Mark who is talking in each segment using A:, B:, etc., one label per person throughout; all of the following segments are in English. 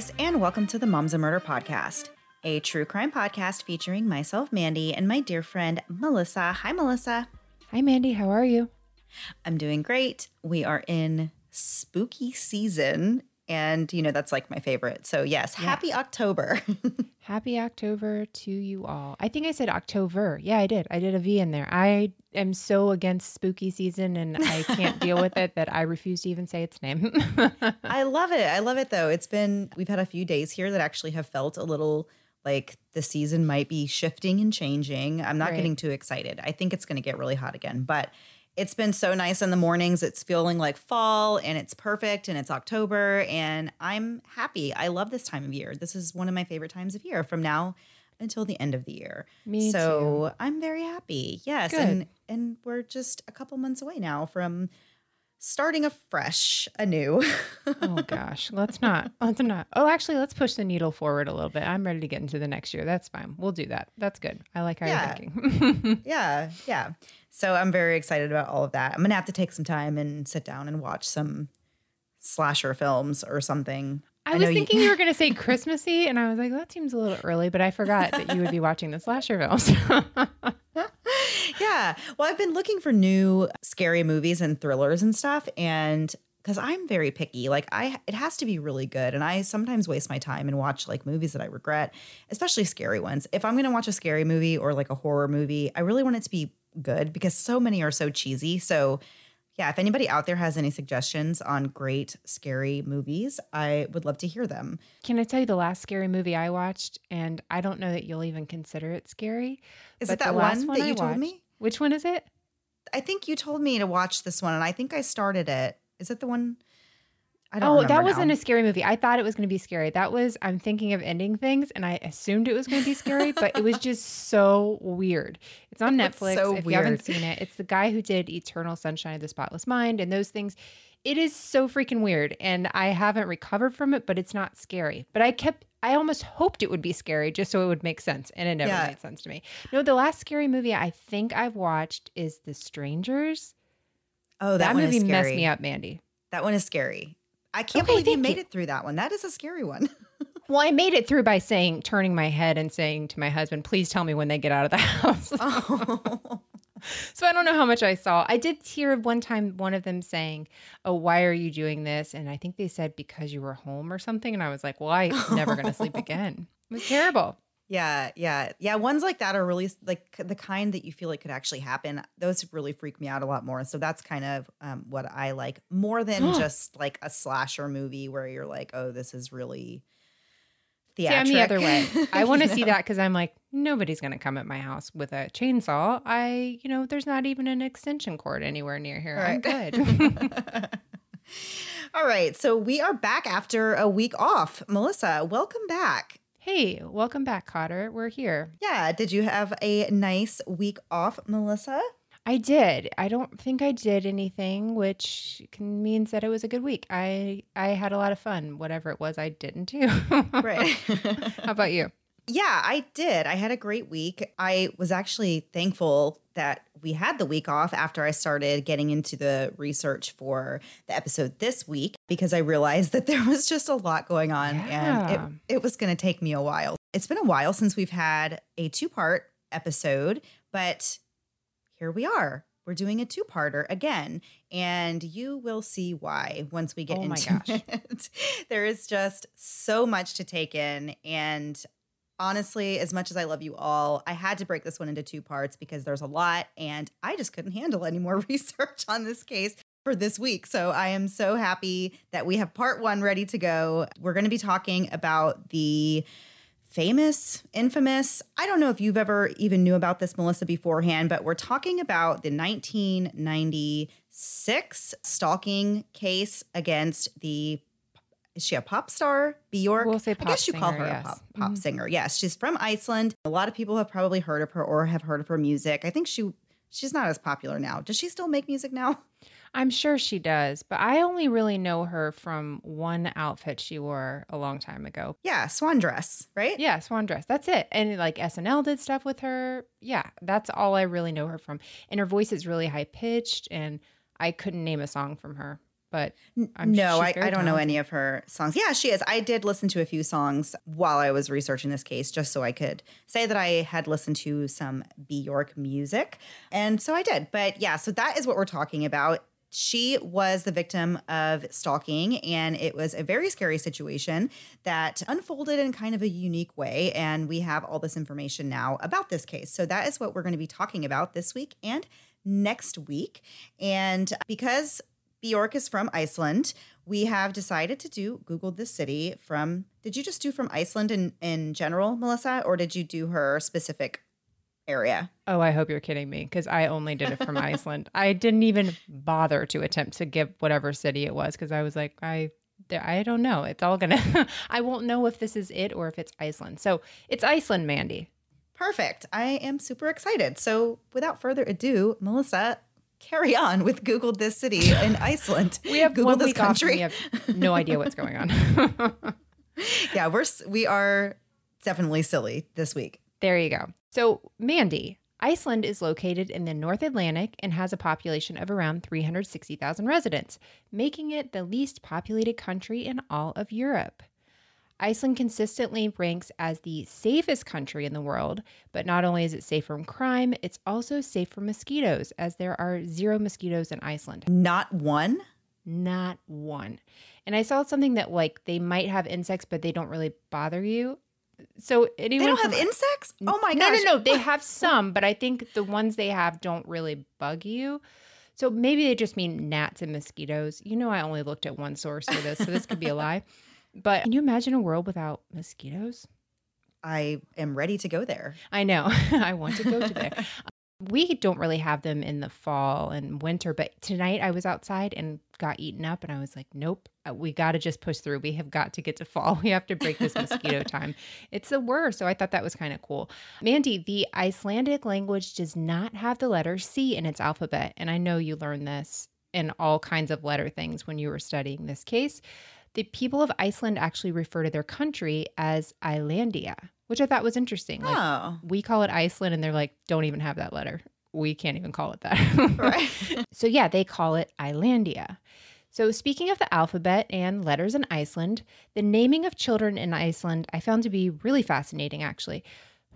A: guys, and welcome to the Moms and Murder podcast, a true crime podcast featuring myself, Mandy, and my dear friend, Melissa. Hi, Melissa.
B: Hi, Mandy. How are you?
A: I'm doing great. We are in spooky season, and you know, that's like my favorite. So, yes,
B: Yeah.
A: happy October.
B: Happy October to you all. I think I said October. Yeah, I did. I did a V in there. I am so against spooky season and I can't deal with it that I refuse to even say its name.
A: I love it. I love it though. It's been, we've had a few days here that actually have felt a little like the season might be shifting and changing. I'm not
B: Right.
A: getting too excited. I think it's going to get really hot again, but it's been so nice in the mornings. It's feeling like fall and it's perfect and it's October and I'm happy. I love this time of year. This is one of my favorite times of year from now until the end of the year.
B: Me
A: so I'm very happy. Yes.
B: Good.
A: And and we're just a couple months away now from starting afresh, anew.
B: oh gosh, let's not. Let's not. Oh, actually, let's push the needle forward a little bit. I'm ready to get into the next year. That's fine. We'll do that. That's good. I like how
A: Yeah.
B: you're thinking.
A: yeah, yeah. So I'm very excited about all of that. I'm gonna have to take some time and sit down and watch some slasher films or something.
B: I,
A: I
B: was
A: know you-
B: thinking you, were going to say Christmassy, and I was like, that seems a little early, but I forgot that you would be watching the slasher films.
A: yeah. Well, I've been looking for new scary movies and thrillers and stuff, and because I'm very picky, like I, it has to be really good, and I sometimes waste my time and watch like movies that I regret, especially scary ones. If I'm gonna watch a scary movie or like a horror movie, I really want it to be good because so many are so cheesy. So. Yeah, if anybody out there has any suggestions on great scary movies, I would love to hear them.
B: Can I tell you the last scary movie I watched? And I don't know that you'll even consider it scary.
A: Is it that
B: last
A: one that
B: I
A: you told me?
B: Which one is it?
A: I think you told me to watch this one, and I think I started it. Is it the one? I
B: Oh, that wasn't
A: now.
B: a scary movie. I thought it was going to be scary. That was, I'm thinking of ending things and I assumed it was going to be scary, but it was just so weird. It's on
A: It's
B: Netflix.
A: so
B: if you haven't seen it, it's the guy who did Eternal Sunshine of the Spotless Mind and those things. It is so freaking weird. And I haven't recovered from it, but it's not scary. But I kept, I almost hoped it would be scary just so it would make sense. And it never
A: Yeah.
B: made sense to me. No, the last scary movie I think I've watched is The Strangers.
A: Oh, that,
B: That, movie messed me up, Mandy.
A: That one is scary. I can't
B: Okay,
A: believe you made
B: you.
A: it through that one. That is a scary one.
B: Well, I made it through by saying, turning my head and saying to my husband, please tell me when they get out of the house.
A: oh.
B: so I don't know how much I saw. I did hear one time one of them saying, Oh, why are you doing this? And I think they said, Because you were home or something. And I was like, Well, I'm never going to sleep again. It was terrible.
A: Yeah, yeah, yeah. Ones like that are really like the kind that you feel like could actually happen. Those really freak me out a lot more. So that's kind of um, what I like more than just like a slasher movie where you're like, oh, this is really
B: See, I'm the other way. I want to see
A: know?
B: that because I'm like, nobody's going to come at my house with a chainsaw. I, you know, there's not even an extension cord anywhere near here. I'm good.
A: All right, so we are back after a week off. Melissa, welcome back.
B: Hey, welcome back, Kotter. We're here.
A: Yeah, did you have a nice week off, Melissa?
B: I did. I don't think I did anything, which can, means that it was a good week. I I had a lot of fun. Whatever it was, I didn't do.
A: Right.
B: How about you?
A: Yeah, I did. I had a great week. I was actually thankful that we had the week off after I started getting into the research for the episode this week because I realized that there was just a lot going on
B: Yeah.
A: and it, it was going to take me a while. It's been a while since we've had a two part episode, but here we are. We're doing a two parter again, and you will see why once we get
B: Oh my
A: into
B: gosh.
A: it. there is just so much to take in. And honestly, as much as I love you all, I had to break this one into two parts because there's a lot, and I just couldn't handle any more research on this case for this week. So I am so happy that we have part one ready to go. We're going to be talking about the famous, infamous. I don't know if you've ever even knew about this, Melissa, beforehand, but we're talking about the 1996 stalking case against the. Is she a pop star? Bjork?
B: We'll say pop I
A: guess you call
B: singer,
A: her
B: yes.
A: a pop, pop
B: Mhm.
A: singer. Yes, she's from Iceland. A lot of people have probably heard of her or have heard of her music. I think she she's not as popular now. Does she still make music now?
B: I'm sure she does, but I only really know her from one outfit she wore a long time ago.
A: Yeah, swan dress, right?
B: Yeah, swan dress. That's it. And like SNL did stuff with her. Yeah, that's all I really know her from. And her voice is really high pitched, and I couldn't name a song from her. But I'm
A: no, I, I don't know any of her songs. Yeah, she is. I did listen to a few songs while I was researching this case, just so I could say that I had listened to some Bjork music. And so I did. But yeah, so that is what we're talking about. She was the victim of stalking, and it was a very scary situation that unfolded in kind of a unique way. And we have all this information now about this case. So that is what we're going to be talking about this week and next week. And because Bjork is from Iceland. We have decided to do Google this city from. Did you just do from Iceland in, in general, Melissa, or did you do her specific area?
B: Oh, I hope you're kidding me because I only did it from Iceland. I didn't even bother to attempt to give whatever city it was because I was like, I. I don't know. It's all gonna. I won't know if this is it or if it's Iceland. So it's Iceland, Mandy.
A: Perfect. I am super excited. So without further ado, Melissa, carry on with Google this city in Iceland.
B: We have
A: Google this
B: week off. and
A: country.
B: We have no idea what's going on.
A: yeah, we're we are definitely silly this week.
B: There you go. So, Mandy, Iceland is located in the North Atlantic and has a population of around 360,000 residents, making it the least populated country in all of Europe. Iceland consistently ranks as the safest country in the world, but not only is it safe from crime, it's also safe from mosquitoes, as there are zero mosquitoes in Iceland.
A: Not one.
B: Not one. And I saw something that, like, they might have insects, but they don't really bother you. So, anyone
A: They don't have insects. Oh my
B: no,
A: gosh!
B: no, no. They have some, but I think the ones they have don't really bug you. So maybe they just mean gnats and mosquitoes. You know, I only looked at one source for this, so this could be a lie. But can you imagine a world without mosquitoes?
A: I am ready to go there.
B: I know. I want to go to there. We don't really have them in the fall and winter, but tonight I was outside and got eaten up, and I was like, nope, uh, we got to just push through. We have got to get to fall. We have to break this mosquito time. It's the worst. So I thought that was kind of cool. Mandy, the Icelandic language does not have the letter C in its alphabet. And I know you learned this in all kinds of letter things when you were studying this case. The people of Iceland actually refer to their country as Islandia, which I thought was interesting. Like,
A: oh,
B: we call it Iceland and they're like, don't even have that letter. We can't even call it that.
A: right.
B: so, yeah, they call it Islandia. So, speaking of the alphabet and letters in Iceland, the naming of children in Iceland I found to be really fascinating, actually.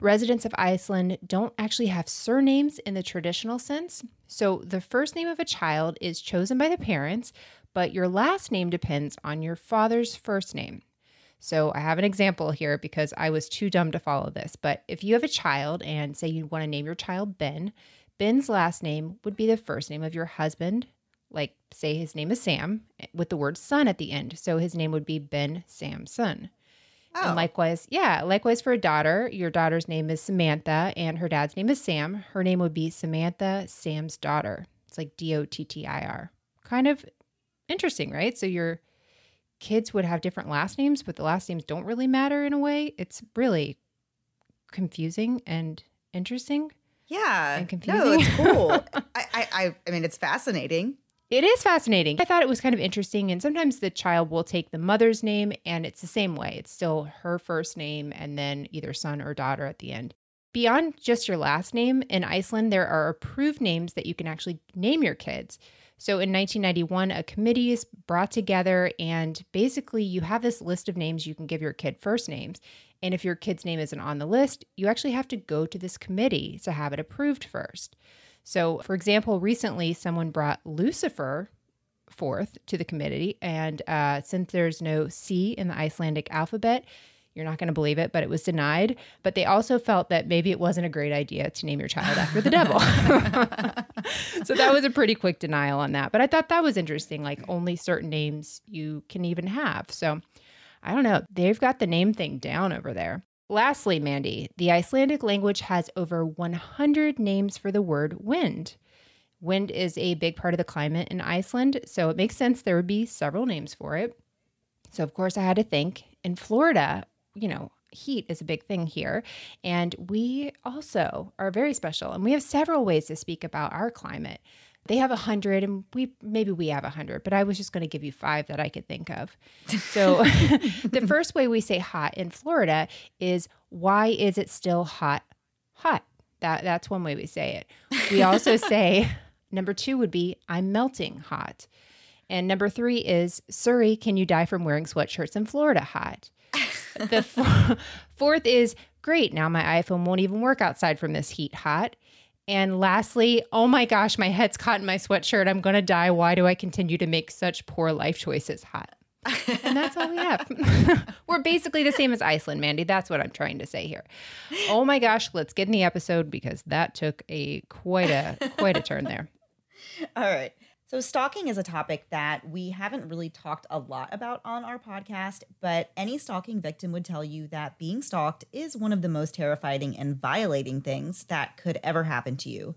B: Residents of Iceland don't actually have surnames in the traditional sense. So, the first name of a child is chosen by the parents, but your last name depends on your father's first name. So I have an example here because I was too dumb to follow this. But if you have a child and say you want to name your child Ben, Ben's last name would be the first name of your husband. Like, say his name is Sam eh, with the word son at the end. So his name would be Ben Samson.
A: Oh,
B: And likewise, yeah, likewise for a daughter, your daughter's name is Samantha and her dad's name is Sam. Her name would be Samantha, Sam's daughter. It's like D O T T I R. Kind of interesting, right? So your kids would have different last names, but the last names don't really matter in a way. It's really confusing and interesting.
A: yeah.
B: and confusing.
A: No, it's cool. I, I, I mean, it's fascinating.
B: It is fascinating. I thought it was kind of interesting. And sometimes the child will take the mother's name and it's the same way. It's still her first name and then either son or daughter at the end. Beyond just your last name, in Iceland, there are approved names that you can actually name your kids. So in 1991, a committee is brought together, and basically, you have this list of names you can give your kid first names. And if your kid's name isn't on the list, you actually have to go to this committee to have it approved first. So, for example, recently someone brought Lucifer forth to the committee, and uh, since there's no C in the Icelandic alphabet, you're not going to believe it, but it was denied. But they also felt that maybe it wasn't a great idea to name your child after the devil. so that was a pretty quick denial on that. But I thought that was interesting. Like only certain names you can even have. So I don't know. They've got the name thing down over there. Lastly, Mandy, the Icelandic language has over 100 names for the word wind. Wind is a big part of the climate in Iceland, so it makes sense there would be several names for it. So, of course, I had to think in Florida, you know, heat is a big thing here. And we also are very special, and we have several ways to speak about our climate. They have a hundred, and we maybe we have a hundred, but I was just going to give you five that I could think of. So, the first way we say hot in Florida is why is it still hot? Hot. That that's one way we say it. We also say number two would be I'm melting hot. And number three is Surrey, can you die from wearing sweatshirts in Florida hot? The fourth is great. Now my iPhone won't even work outside from this heat hot. And lastly, oh my gosh, my head's caught in my sweatshirt. I'm going to die. Why do I continue to make such poor life choices hot? and that's all we have. We're basically the same as Iceland, Mandy. That's what I'm trying to say here. Oh my gosh, let's get in the episode because that took a quite a quite a turn there.
A: All right. So, stalking is a topic that we haven't really talked a lot about on our podcast, but any stalking victim would tell you that being stalked is one of the most terrifying and violating things that could ever happen to you.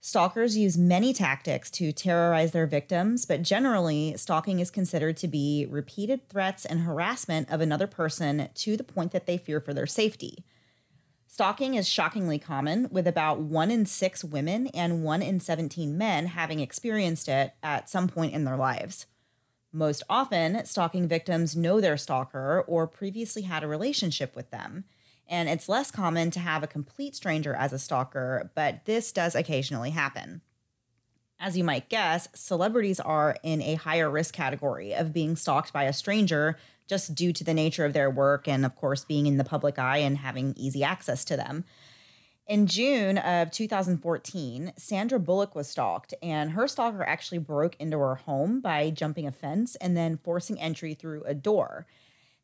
A: Stalkers use many tactics to terrorize their victims, but generally, stalking is considered to be repeated threats and harassment of another person to the point that they fear for their safety. Stalking is shockingly common, with about one in six women and one in 17 men having experienced it at some point in their lives. Most often, stalking victims know their stalker or previously had a relationship with them. And it's less common to have a complete stranger as a stalker, but this does occasionally happen. As you might guess, celebrities are in a higher risk category of being stalked by a stranger just due to the nature of their work and, of course, being in the public eye and having easy access to them. In June of 2014, Sandra Bullock was stalked, and her stalker actually broke into her home by jumping a fence and then forcing entry through a door.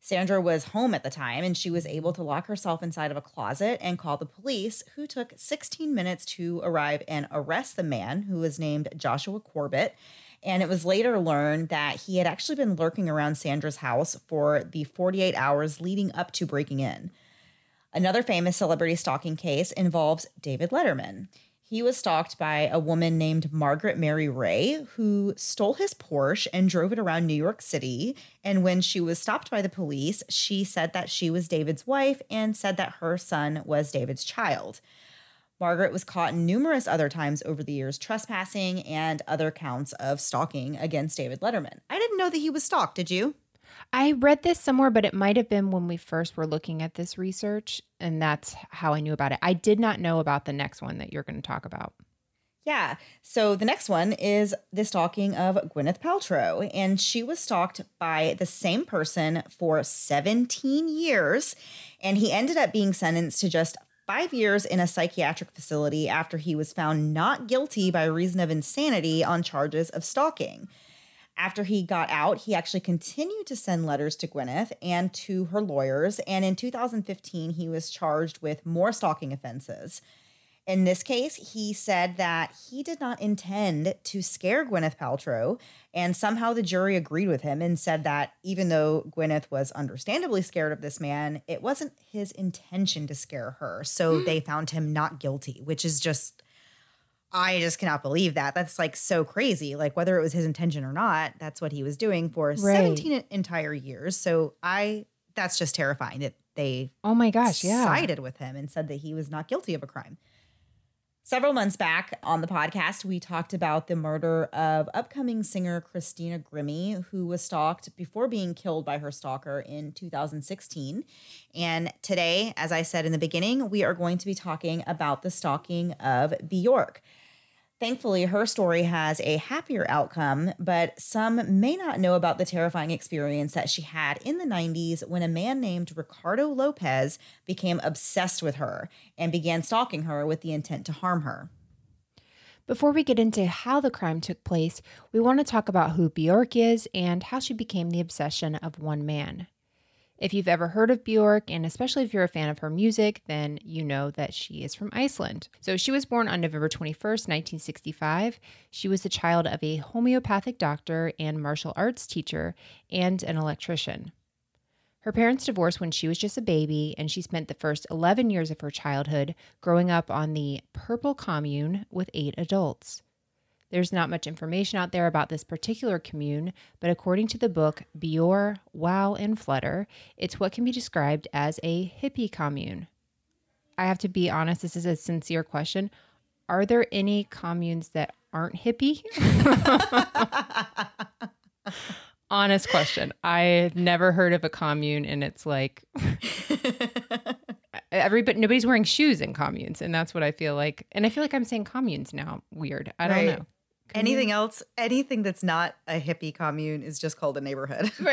A: Sandra was home at the time and she was able to lock herself inside of a closet and call the police, who took 16 minutes to arrive and arrest the man who was named Joshua Corbett and it was later learned that he had actually been lurking around Sandra's house for the 48 hours leading up to breaking in. Another famous celebrity stalking case involves David Letterman. He was stalked by a woman named Margaret Mary Ray, who stole his Porsche and drove it around New York City. And when she was stopped by the police, she said that she was David's wife and said that her son was David's child. Margaret was caught numerous other times over the years trespassing and other counts of stalking against David Letterman. I didn't know that he was stalked, did you?
B: I read this somewhere, but it might have been when we first were looking at this research, and that's how I knew about it. I did not know about the next one that you're going to talk about.
A: Yeah. So the next one is the stalking of Gwyneth Paltrow. And she was stalked by the same person for 17 years. And he ended up being sentenced to just five years in a psychiatric facility after he was found not guilty by reason of insanity on charges of stalking. After he got out, he actually continued to send letters to Gwyneth and to her lawyers. And in 2015, he was charged with more stalking offenses. In this case, he said that he did not intend to scare Gwyneth Paltrow, and somehow the jury agreed with him and said that even though Gwyneth was understandably scared of this man, it wasn't his intention to scare her. So hmm. they found him not guilty, which is just, I just cannot believe that. That's like so crazy. Like, whether it was his intention or not, that's what he was doing for
B: Right.
A: 17 entire years. So I, that's just terrifying that they
B: Oh my gosh, yeah.
A: sided with him and said that he was not guilty of a crime. Several months back on the podcast, we talked about the murder of upcoming singer Christina Grimmie, who was stalked before being killed by her stalker in 2016. And today, as I said in the beginning, we are going to be talking about the stalking of Bjork. Thankfully, her story has a happier outcome, but some may not know about the terrifying experience that she had in the 90s when a man named Ricardo Lopez became obsessed with her and began stalking her with the intent to harm her.
B: Before we get into how the crime took place, we want to talk about who Bjork is and how she became the obsession of one man. If you've ever heard of Bjork, and especially if you're a fan of her music, then you know that she is from Iceland. So she was born on November 21st, 1965. She was the child of a homeopathic doctor and martial arts teacher and an electrician. Her parents divorced when she was just a baby, and she spent the first 11 years of her childhood growing up on the Purple Commune with eight adults. There's not much information out there about this particular commune, but according to the book Bjork, Wow, and Flutter, it's what can be described as a hippie commune. I have to be honest, this is a sincere question. Are there any communes that aren't hippie? honest question. I've never heard of a commune and it's like everybody nobody's wearing shoes in communes and that's what I feel like. And I feel like I'm saying communes now. Weird. I don't
A: Right.
B: know.
A: Anything mm-hmm. else, anything that's not a hippie commune is just called a neighborhood.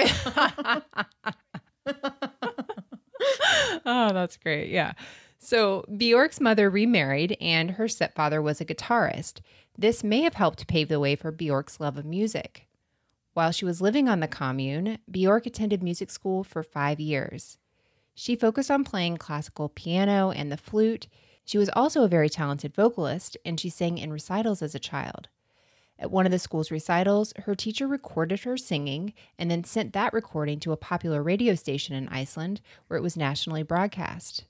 B: oh, that's great. Yeah. So Bjork's mother remarried, and her stepfather was a guitarist. This may have helped pave the way for Bjork's love of music. While she was living on the commune, Bjork attended music school for five years. She focused on playing classical piano and the flute. She was also a very talented vocalist, and she sang in recitals as a child. At one of the school's recitals, her teacher recorded her singing and then sent that recording to a popular radio station in Iceland where it was nationally broadcast.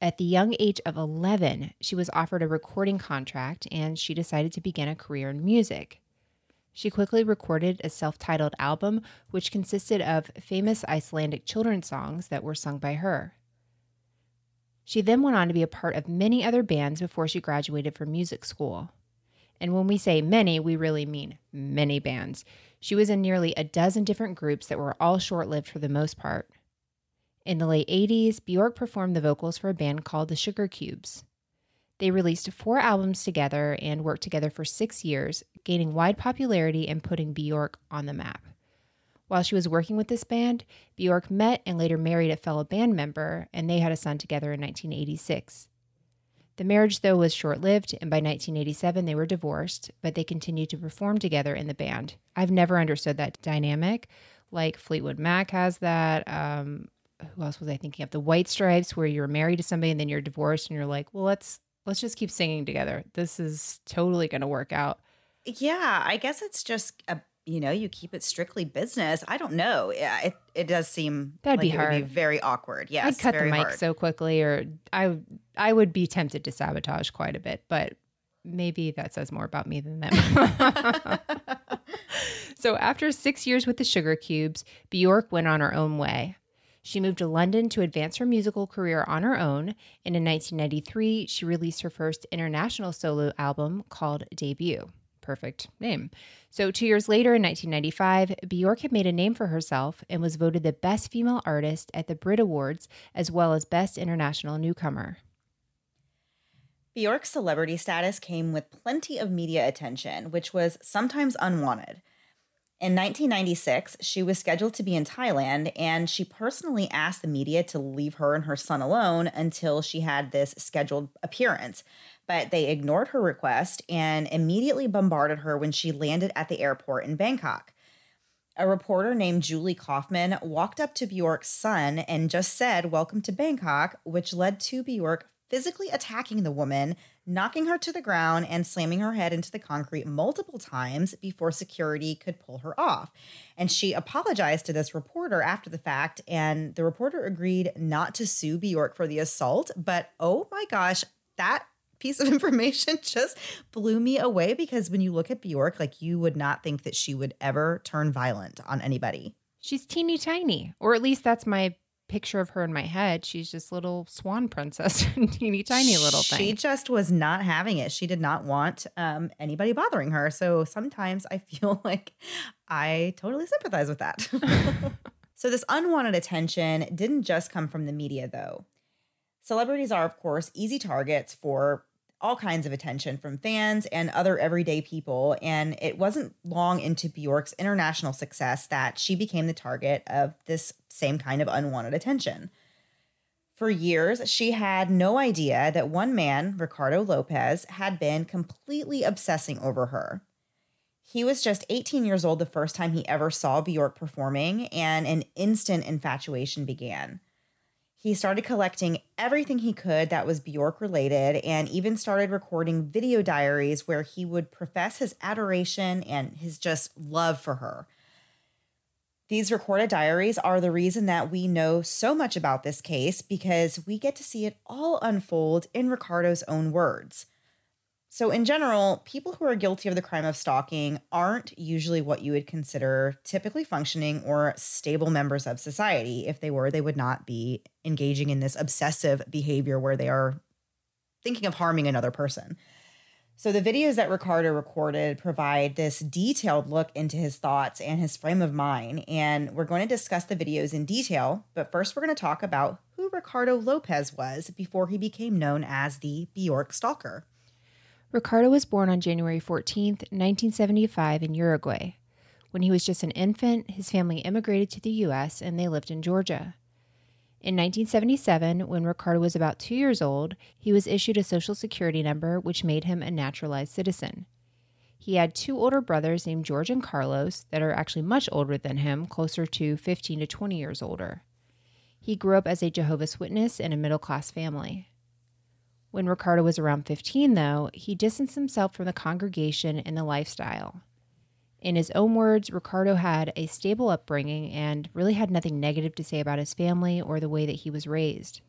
B: At the young age of 11, she was offered a recording contract and she decided to begin a career in music. She quickly recorded a self titled album, which consisted of famous Icelandic children's songs that were sung by her. She then went on to be a part of many other bands before she graduated from music school. And when we say many, we really mean many bands. She was in nearly a dozen different groups that were all short lived for the most part. In the late 80s, Bjork performed the vocals for a band called the Sugar Cubes. They released four albums together and worked together for six years, gaining wide popularity and putting Bjork on the map. While she was working with this band, Bjork met and later married a fellow band member, and they had a son together in 1986. The marriage, though, was short lived, and by 1987 they were divorced, but they continued to perform together in the band. I've never understood that dynamic. Like Fleetwood Mac has that. Um, who else was I thinking of? The White Stripes, where you're married to somebody and then you're divorced, and you're like, well, let's let's just keep singing together. This is totally going to work out.
A: Yeah, I guess it's just a you know you keep it strictly business. I don't know. Yeah, it it does seem
B: that'd
A: like
B: be hard.
A: Be very awkward. Yes,
B: I'd cut the mic
A: hard.
B: so quickly, or I I would be tempted to sabotage quite a bit, but maybe that says more about me than them. so after six years with the Sugar Cubes, Bjork went on her own way. She moved to London to advance her musical career on her own, and in 1993, she released her first international solo album called Debut. Perfect name. So, two years later, in 1995, Bjork had made a name for herself and was voted the Best Female Artist at the Brit Awards, as well as Best International Newcomer.
A: Bjork's celebrity status came with plenty of media attention, which was sometimes unwanted. In 1996, she was scheduled to be in Thailand, and she personally asked the media to leave her and her son alone until she had this scheduled appearance. But they ignored her request and immediately bombarded her when she landed at the airport in Bangkok. A reporter named Julie Kaufman walked up to Bjork's son and just said, Welcome to Bangkok, which led to Bjork physically attacking the woman, knocking her to the ground, and slamming her head into the concrete multiple times before security could pull her off. And she apologized to this reporter after the fact, and the reporter agreed not to sue Bjork for the assault. But oh my gosh, that piece of information just blew me away because when you look at Bjork, like you would not think that she would ever turn violent on anybody.
B: She's teeny tiny, or at least that's my picture of her in my head. She's just little swan princess, teeny tiny little thing.
A: She just was not having it. She did not want um, anybody bothering her. So sometimes I feel like I totally sympathize with that. so this unwanted attention didn't just come from the media, though. Celebrities are, of course, easy targets for all kinds of attention from fans and other everyday people. And it wasn't long into Bjork's international success that she became the target of this same kind of unwanted attention. For years, she had no idea that one man, Ricardo Lopez, had been completely obsessing over her. He was just 18 years old the first time he ever saw Bjork performing, and an instant infatuation began. He started collecting everything he could that was Bjork related and even started recording video diaries where he would profess his adoration and his just love for her. These recorded diaries are the reason that we know so much about this case because we get to see it all unfold in Ricardo's own words. So, in general, people who are guilty of the crime of stalking aren't usually what you would consider typically functioning or stable members of society. If they were, they would not be engaging in this obsessive behavior where they are thinking of harming another person. So, the videos that Ricardo recorded provide this detailed look into his thoughts and his frame of mind. And we're going to discuss the videos in detail. But first, we're going to talk about who Ricardo Lopez was before he became known as the Bjork Stalker.
B: Ricardo was born on January 14, 1975, in Uruguay. When he was just an infant, his family immigrated to the U.S. and they lived in Georgia. In 1977, when Ricardo was about two years old, he was issued a Social Security number, which made him a naturalized citizen. He had two older brothers named George and Carlos that are actually much older than him, closer to 15 to 20 years older. He grew up as a Jehovah's Witness in a middle class family. When Ricardo was around 15, though, he distanced himself from the congregation and the lifestyle. In his own words, Ricardo had a stable upbringing and really had nothing negative to say about his family or the way that he was raised.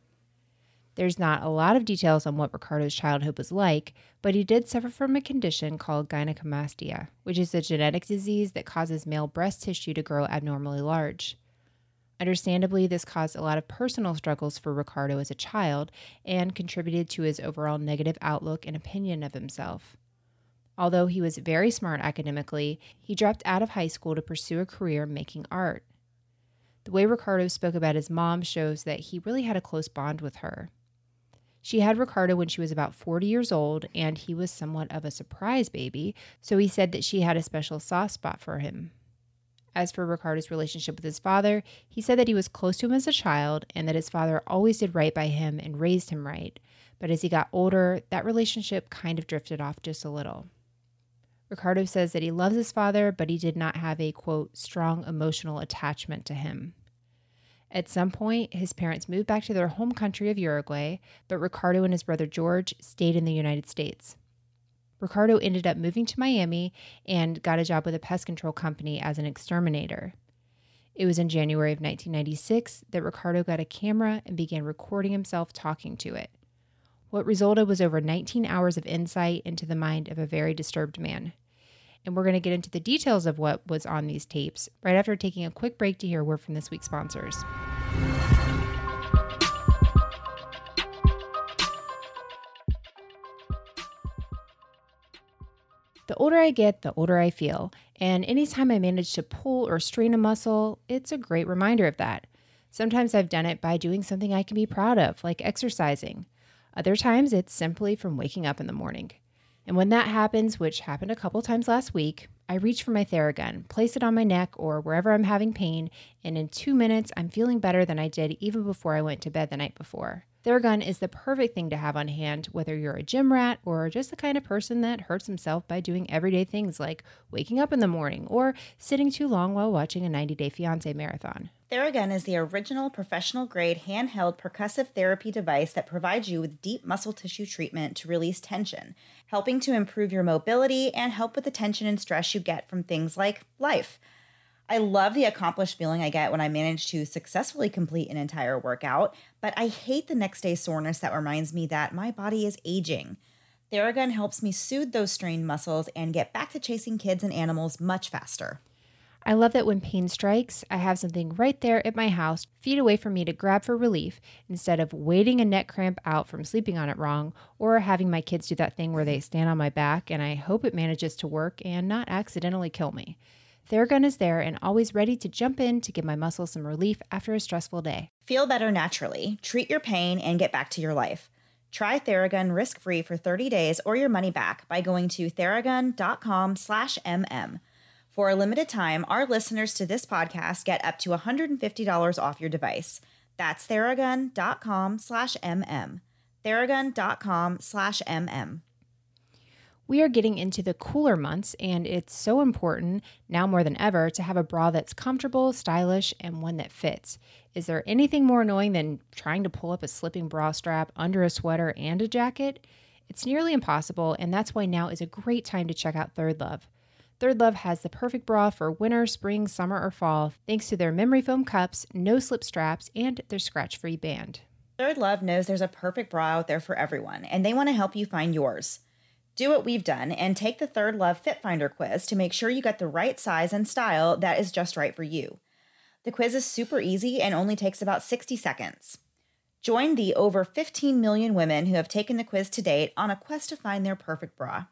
B: There's not a lot of details on what Ricardo's childhood was like, but he did suffer from a condition called gynecomastia, which is a genetic disease that causes male breast tissue to grow abnormally large. Understandably, this caused a lot of personal struggles for Ricardo as a child and contributed to his overall negative outlook and opinion of himself. Although he was very smart academically, he dropped out of high school to pursue a career making art. The way Ricardo spoke about his mom shows that he really had a close bond with her. She had Ricardo when she was about 40 years old, and he was somewhat of a surprise baby, so he said that she had a special soft spot for him. As for Ricardo's relationship with his father, he said that he was close to him as a child and that his father always did right by him and raised him right. But as he got older, that relationship kind of drifted off just a little. Ricardo says that he loves his father, but he did not have a quote, strong emotional attachment to him. At some point, his parents moved back to their home country of Uruguay, but Ricardo and his brother George stayed in the United States. Ricardo ended up moving to Miami and got a job with a pest control company as an exterminator. It was in January of 1996 that Ricardo got a camera and began recording himself talking to it. What resulted was over 19 hours of insight into the mind of a very disturbed man. And we're going to get into the details of what was on these tapes right after taking a quick break to hear a word from this week's sponsors. The older I get, the older I feel. And anytime I manage to pull or strain a muscle, it's a great reminder of that. Sometimes I've done it by doing something I can be proud of, like exercising. Other times it's simply from waking up in the morning. And when that happens, which happened a couple times last week, I reach for my Theragun, place it on my neck or wherever I'm having pain, and in two minutes, I'm feeling better than I did even before I went to bed the night before. Theragun is the perfect thing to have on hand, whether you're a gym rat or just the kind of person that hurts himself by doing everyday things like waking up in the morning or sitting too long while watching a 90 Day Fiancé marathon.
A: Theragun is the original professional grade handheld percussive therapy device that provides you with deep muscle tissue treatment to release tension, helping to improve your mobility and help with the tension and stress you get from things like life. I love the accomplished feeling I get when I manage to successfully complete an entire workout, but I hate the next day soreness that reminds me that my body is aging. Theragun helps me soothe those strained muscles and get back to chasing kids and animals much faster.
B: I love that when pain strikes, I have something right there at my house, feet away from me to grab for relief, instead of waiting a neck cramp out from sleeping on it wrong, or having my kids do that thing where they stand on my back and I hope it manages to work and not accidentally kill me. Theragun is there and always ready to jump in to give my muscles some relief after a stressful day.
A: Feel better naturally, treat your pain, and get back to your life. Try Theragun risk-free for 30 days or your money back by going to theragun.com slash mm. For a limited time, our listeners to this podcast get up to $150 off your device. That's theragun.com slash mm. theragun.com/mm.
B: We are getting into the cooler months, and it's so important now more than ever to have a bra that's comfortable, stylish, and one that fits. Is there anything more annoying than trying to pull up a slipping bra strap under a sweater and a jacket? It's nearly impossible, and that's why now is a great time to check out Third Love. Third Love has the perfect bra for winter, spring, summer, or fall thanks to their memory foam cups, no slip straps, and their scratch free band.
A: Third Love knows there's a perfect bra out there for everyone, and they want to help you find yours. Do what we've done and take the Third Love Fit Finder quiz to make sure you get the right size and style that is just right for you. The quiz is super easy and only takes about 60 seconds. Join the over 15 million women who have taken the quiz to date on a quest to find their perfect bra.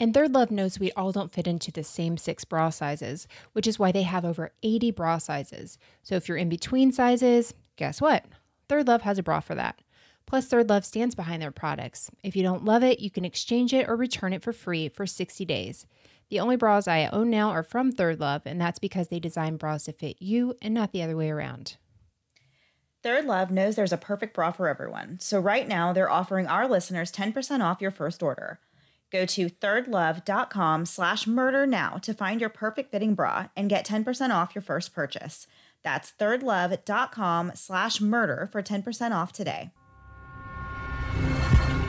B: And Third Love knows we all don't fit into the same six bra sizes, which is why they have over 80 bra sizes. So if you're in between sizes, guess what? Third Love has a bra for that. Plus, Third Love stands behind their products. If you don't love it, you can exchange it or return it for free for 60 days. The only bras I own now are from Third Love, and that's because they design bras to fit you and not the other way around.
A: Third Love knows there's a perfect bra for everyone. So right now, they're offering our listeners 10% off your first order. Go to thirdlove.com slash murder now to find your perfect fitting bra and get 10% off your first purchase. That's thirdlove.com slash murder for 10% off today.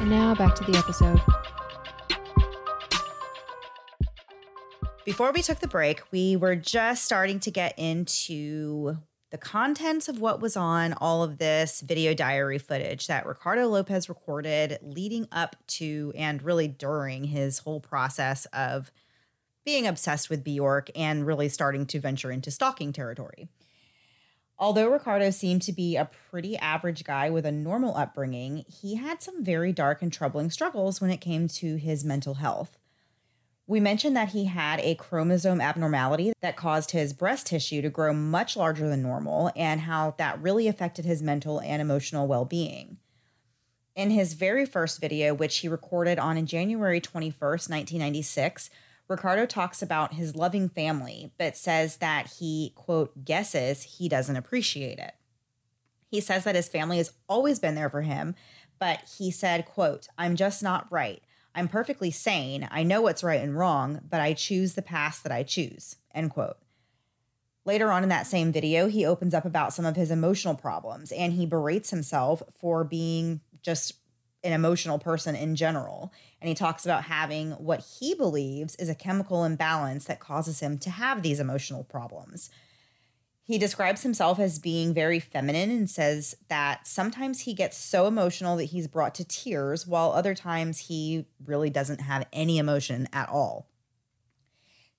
B: And now back to the episode.
A: Before we took the break, we were just starting to get into the contents of what was on all of this video diary footage that Ricardo Lopez recorded leading up to and really during his whole process of being obsessed with Bjork and really starting to venture into stalking territory. Although Ricardo seemed to be a pretty average guy with a normal upbringing, he had some very dark and troubling struggles when it came to his mental health. We mentioned that he had a chromosome abnormality that caused his breast tissue to grow much larger than normal, and how that really affected his mental and emotional well being. In his very first video, which he recorded on January 21st, 1996, Ricardo talks about his loving family, but says that he, quote, guesses he doesn't appreciate it. He says that his family has always been there for him, but he said, quote, I'm just not right. I'm perfectly sane. I know what's right and wrong, but I choose the path that I choose, end quote. Later on in that same video, he opens up about some of his emotional problems and he berates himself for being just an emotional person in general. And he talks about having what he believes is a chemical imbalance that causes him to have these emotional problems. He describes himself as being very feminine and says that sometimes he gets so emotional that he's brought to tears, while other times he really doesn't have any emotion at all.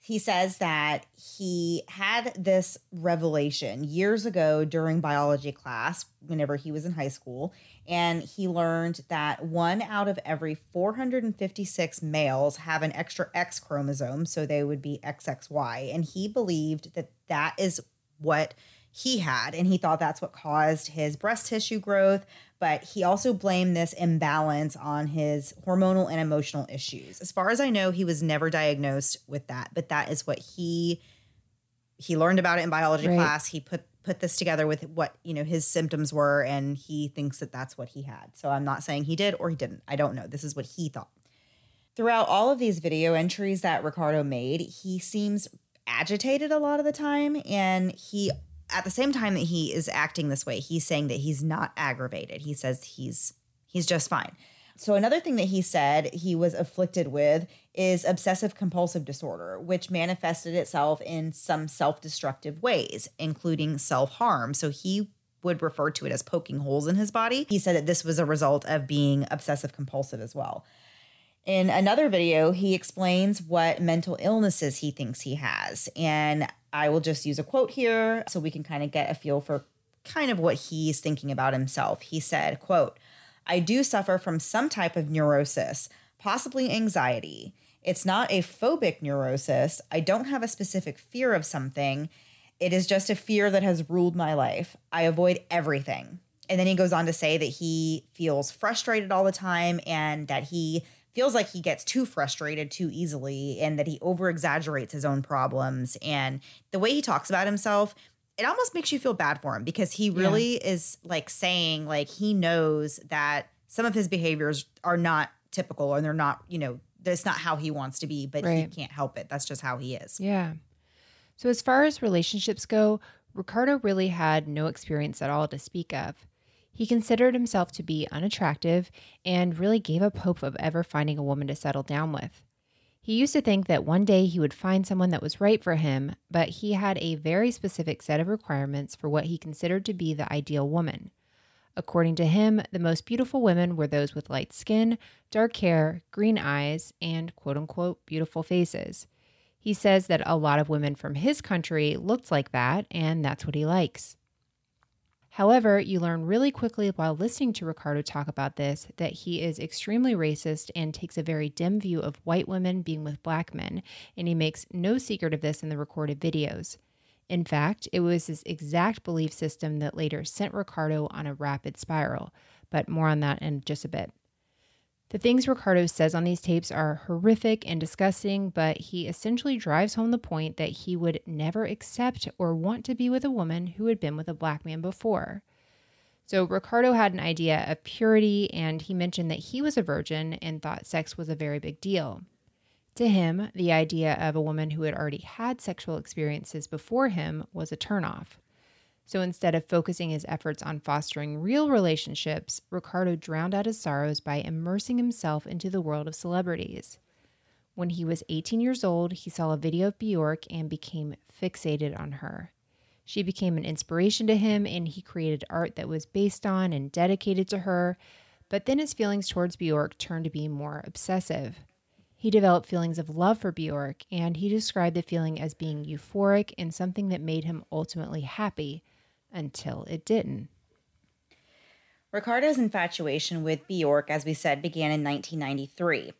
A: He says that he had this revelation years ago during biology class, whenever he was in high school, and he learned that one out of every 456 males have an extra X chromosome, so they would be XXY. And he believed that that is what he had and he thought that's what caused his breast tissue growth but he also blamed this imbalance on his hormonal and emotional issues. As far as i know he was never diagnosed with that but that is what he he learned about it in biology right. class. He put put this together with what you know his symptoms were and he thinks that that's what he had. So i'm not saying he did or he didn't. I don't know. This is what he thought. Throughout all of these video entries that ricardo made he seems agitated a lot of the time and he at the same time that he is acting this way he's saying that he's not aggravated. He says he's he's just fine. So another thing that he said he was afflicted with is obsessive compulsive disorder which manifested itself in some self-destructive ways including self-harm. So he would refer to it as poking holes in his body. He said that this was a result of being obsessive compulsive as well in another video, he explains what mental illnesses he thinks he has. And I will just use a quote here so we can kind of get a feel for kind of what he's thinking about himself. He said, quote, I do suffer from some type of neurosis, possibly anxiety. It's not a phobic neurosis. I don't have a specific fear of something. It is just a fear that has ruled my life. I avoid everything. And then he goes on to say that he feels frustrated all the time and that he feels like he gets too frustrated too easily and that he over exaggerates his own problems. And the way he talks about himself, it almost makes you feel bad for him because he really yeah. is like saying, like, he knows that some of his behaviors are not typical and they're not, you know, that's not how he wants to be, but right. he can't help it. That's just how he is.
B: Yeah. So, as far as relationships go, Ricardo really had no experience at all to speak of. He considered himself to be unattractive and really gave up hope of ever finding a woman to settle down with. He used to think that one day he would find someone that was right for him, but he had a very specific set of requirements for what he considered to be the ideal woman. According to him, the most beautiful women were those with light skin, dark hair, green eyes, and quote unquote beautiful faces. He says that a lot of women from his country looked like that, and that's what he likes. However, you learn really quickly while listening to Ricardo talk about this that he is extremely racist and takes a very dim view of white women being with black men, and he makes no secret of this in the recorded videos. In fact, it was his exact belief system that later sent Ricardo on a rapid spiral, but more on that in just a bit. The things Ricardo says on these tapes are horrific and disgusting, but he essentially drives home the point that he would never accept or want to be with a woman who had been with a black man before. So, Ricardo had an idea of purity, and he mentioned that he was a virgin and thought sex was a very big deal. To him, the idea of a woman who had already had sexual experiences before him was a turnoff. So instead of focusing his efforts on fostering real relationships, Ricardo drowned out his sorrows by immersing himself into the world of celebrities. When he was 18 years old, he saw a video of Bjork and became fixated on her. She became an inspiration to him, and he created art that was based on and dedicated to her. But then his feelings towards Bjork turned to be more obsessive. He developed feelings of love for Bjork, and he described the feeling as being euphoric and something that made him ultimately happy until it didn't.
A: Ricardo's infatuation with Bjork, as we said, began in 1993.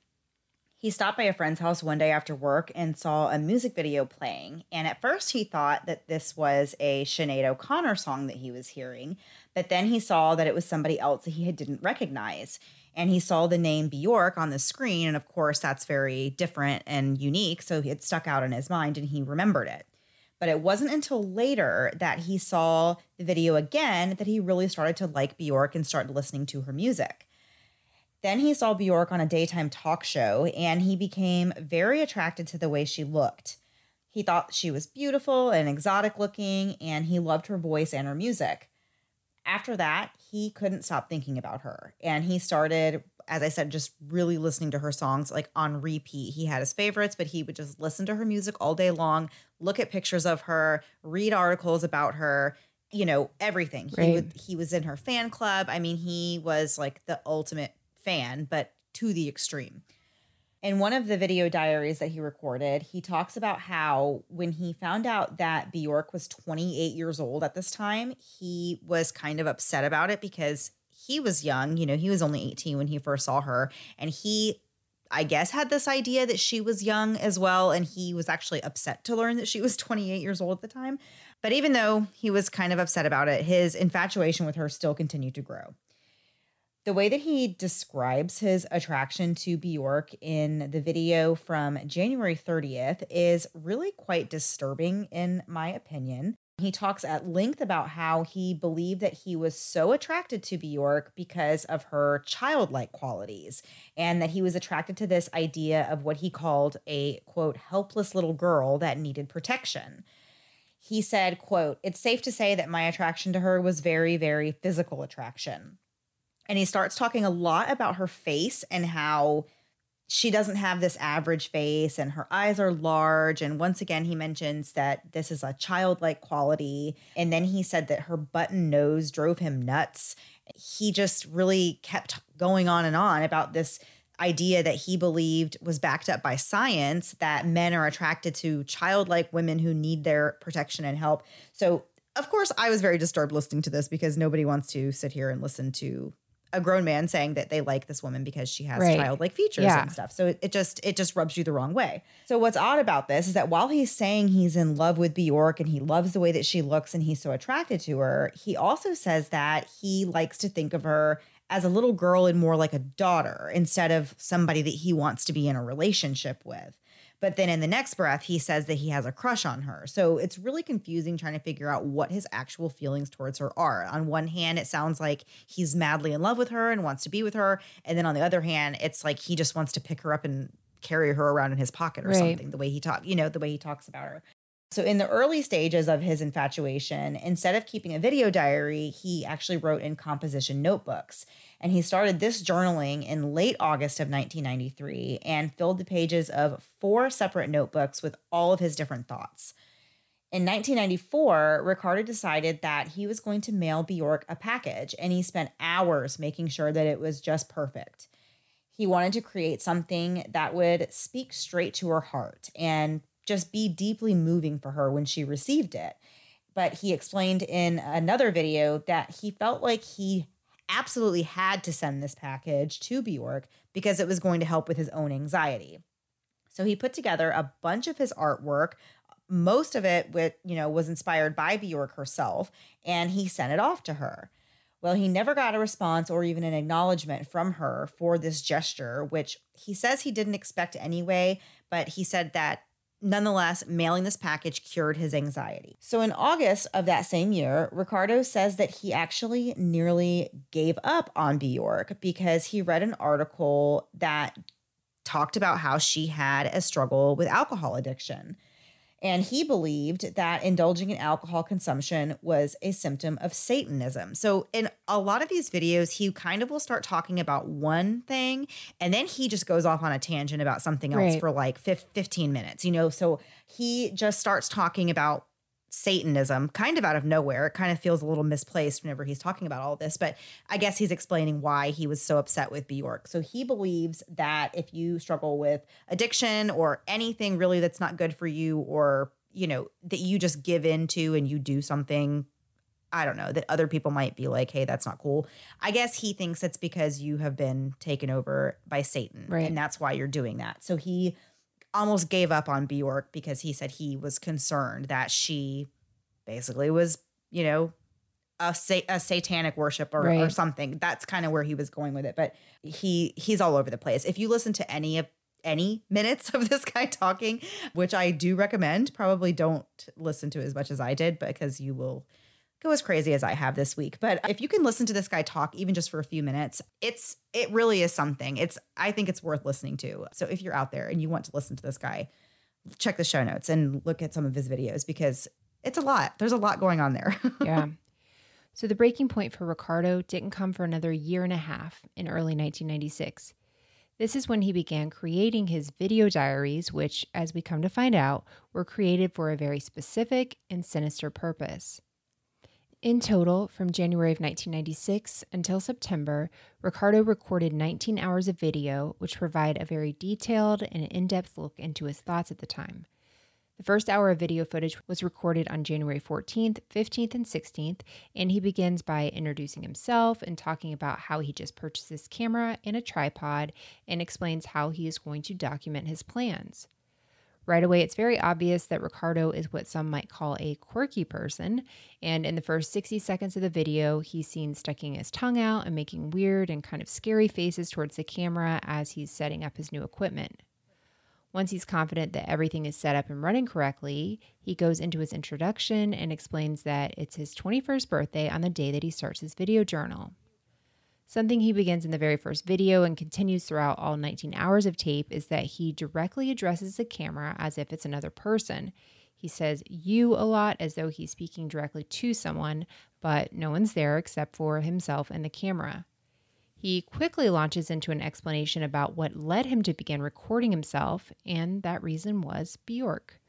A: He stopped by a friend's house one day after work and saw a music video playing. And at first, he thought that this was a Sinead O'Connor song that he was hearing. But then he saw that it was somebody else that he didn't recognize. And he saw the name Bjork on the screen. And of course, that's very different and unique. So it stuck out in his mind and he remembered it. But it wasn't until later that he saw the video again that he really started to like Bjork and started listening to her music. Then he saw Bjork on a daytime talk show and he became very attracted to the way she looked. He thought she was beautiful and exotic looking, and he loved her voice and her music. After that, he couldn't stop thinking about her. And he started, as I said, just really listening to her songs like on repeat. He had his favorites, but he would just listen to her music all day long, look at pictures of her, read articles about her, you know, everything. He
B: Right.
A: would he was in her fan club. I mean, he was like the ultimate fan, but to the extreme. In one of the video diaries that he recorded, he talks about how when he found out that Bjork was 28 years old at this time, he was kind of upset about it because he was young. You know, he was only 18 when he first saw her. And he, I guess, had this idea that she was young as well. And he was actually upset to learn that she was 28 years old at the time. But even though he was kind of upset about it, his infatuation with her still continued to grow the way that he describes his attraction to Bjork in the video from January 30th is really quite disturbing, in my opinion. He talks at length about how he believed that he was so attracted to Bjork because of her childlike qualities, and that he was attracted to this idea of what he called a quote, helpless little girl that needed protection. He said, quote, It's safe to say that my attraction to her was very, very physical attraction and he starts talking a lot about her face and how she doesn't have this average face and her eyes are large. And once again he mentions that this is a childlike quality. And then he said that her button nose drove him nuts. He just really kept going on and on about this idea that he believed was backed up by science that men are attracted to childlike women who need their protection and help. So of course i was very disturbed listening to this because nobody wants to sit here and listen to a grown man saying that they like this woman because she has
B: Right.
A: childlike features
B: Yeah.
A: and stuff. So it, it just it just rubs you the wrong way. So what's odd about this is that while he's saying he's in love with Bjork and he loves the way that she looks and he's so attracted to her, he also says that he likes to think of her as a little girl and more like a daughter instead of somebody that he wants to be in a relationship with. But then in the next breath, he says that he has a crush on her. So it's really confusing trying to figure out what his actual feelings towards her are. On one hand, it sounds like he's madly in love with her and wants to be with her. And then on the other hand, it's like he just wants to pick her up and carry her around in his pocket or
B: Right.
A: something, the way he talk, you know, the way he talks about her. So in the early stages of his infatuation, instead of keeping a video diary, he actually wrote in composition notebooks. And he started this journaling in late August of 1993 and filled the pages of four separate notebooks with all of his different thoughts. In 1994, Ricardo decided that he was going to mail Bjork a package, and he spent hours making sure that it was just perfect. He wanted to create something that would speak straight to her heart and just be deeply moving for her when she received it. But he explained in another video that he felt like he absolutely had to send this package to Bjork because it was going to help with his own anxiety. So he put together a bunch of his artwork. Most of it with, you know, was inspired by Bjork herself, and he sent it off to her. Well, he never got a response or even an acknowledgement from her for this gesture, which he says he didn't expect anyway, but he said that nonetheless, mailing this package cured his anxiety. So in August of that same year, Ricardo says that he actually nearly gave up on Bjork because he read an article that talked about how she had a struggle with alcohol addiction. And he believed that indulging in alcohol consumption was a symptom of Satanism. So, in a lot of these videos, he kind of will start talking about one thing and then he just goes off on a tangent about something else
B: Right.
A: for like 15 minutes, you know? So, he just starts talking about Satanism kind of out of nowhere. It kind of feels a little misplaced whenever he's talking about all this, but I guess he's explaining why he was so upset with Bjork. So he believes that if you struggle with addiction or anything really that's not good for you, or, you know, that you just give in to and you do something, I don't know, that other people might be like, hey, that's not cool. I guess he thinks it's because you have been taken over by Satan.
B: Right.
A: And that's why you're doing that. So he almost gave up on Bjork because he said he was concerned that she basically was, you know, a, sa- a satanic worship or, or something. That's kind of where he was going with it. But he he's all over the place. If you listen to any of any minutes of this guy talking, which I do recommend, probably don't listen to as much as I did because you will go as crazy as I have this week. But if you can listen to this guy talk even just for a few minutes, it's it really is something. It's I think it's worth listening to. So if you're out there and you want to listen to this guy, check the show notes and look at some of his videos because it's a lot. There's a lot going on there.
B: yeah. So the breaking point for Ricardo didn't come for another year and a half in early 1996. This is when he began creating his video diaries, which, as we come to find out, were created for a very specific and sinister purpose. In total, from January of 1996 until September, Ricardo recorded 19 hours of video, which provide a very detailed and in depth look into his thoughts at the time. The first hour of video footage was recorded on January 14th, 15th, and 16th, and he begins by introducing himself and talking about how he just purchased this camera and a tripod and explains how he is going to document his plans. Right away, it's very obvious that Ricardo is what some might call a quirky person, and in the first 60 seconds of the video, he's seen sticking his tongue out and making weird and kind of scary faces towards the camera as he's setting up his new equipment. Once he's confident that everything is set up and running correctly, he goes into his introduction and explains that it's his 21st birthday on the day that he starts his video journal. Something he begins in the very first video and continues throughout all 19 hours of tape is that he directly addresses the camera as if it's another person. He says you a lot as though he's speaking directly to someone, but no one's there except for himself and the camera. He quickly launches into an explanation about what led him to begin recording himself, and that reason was Bjork.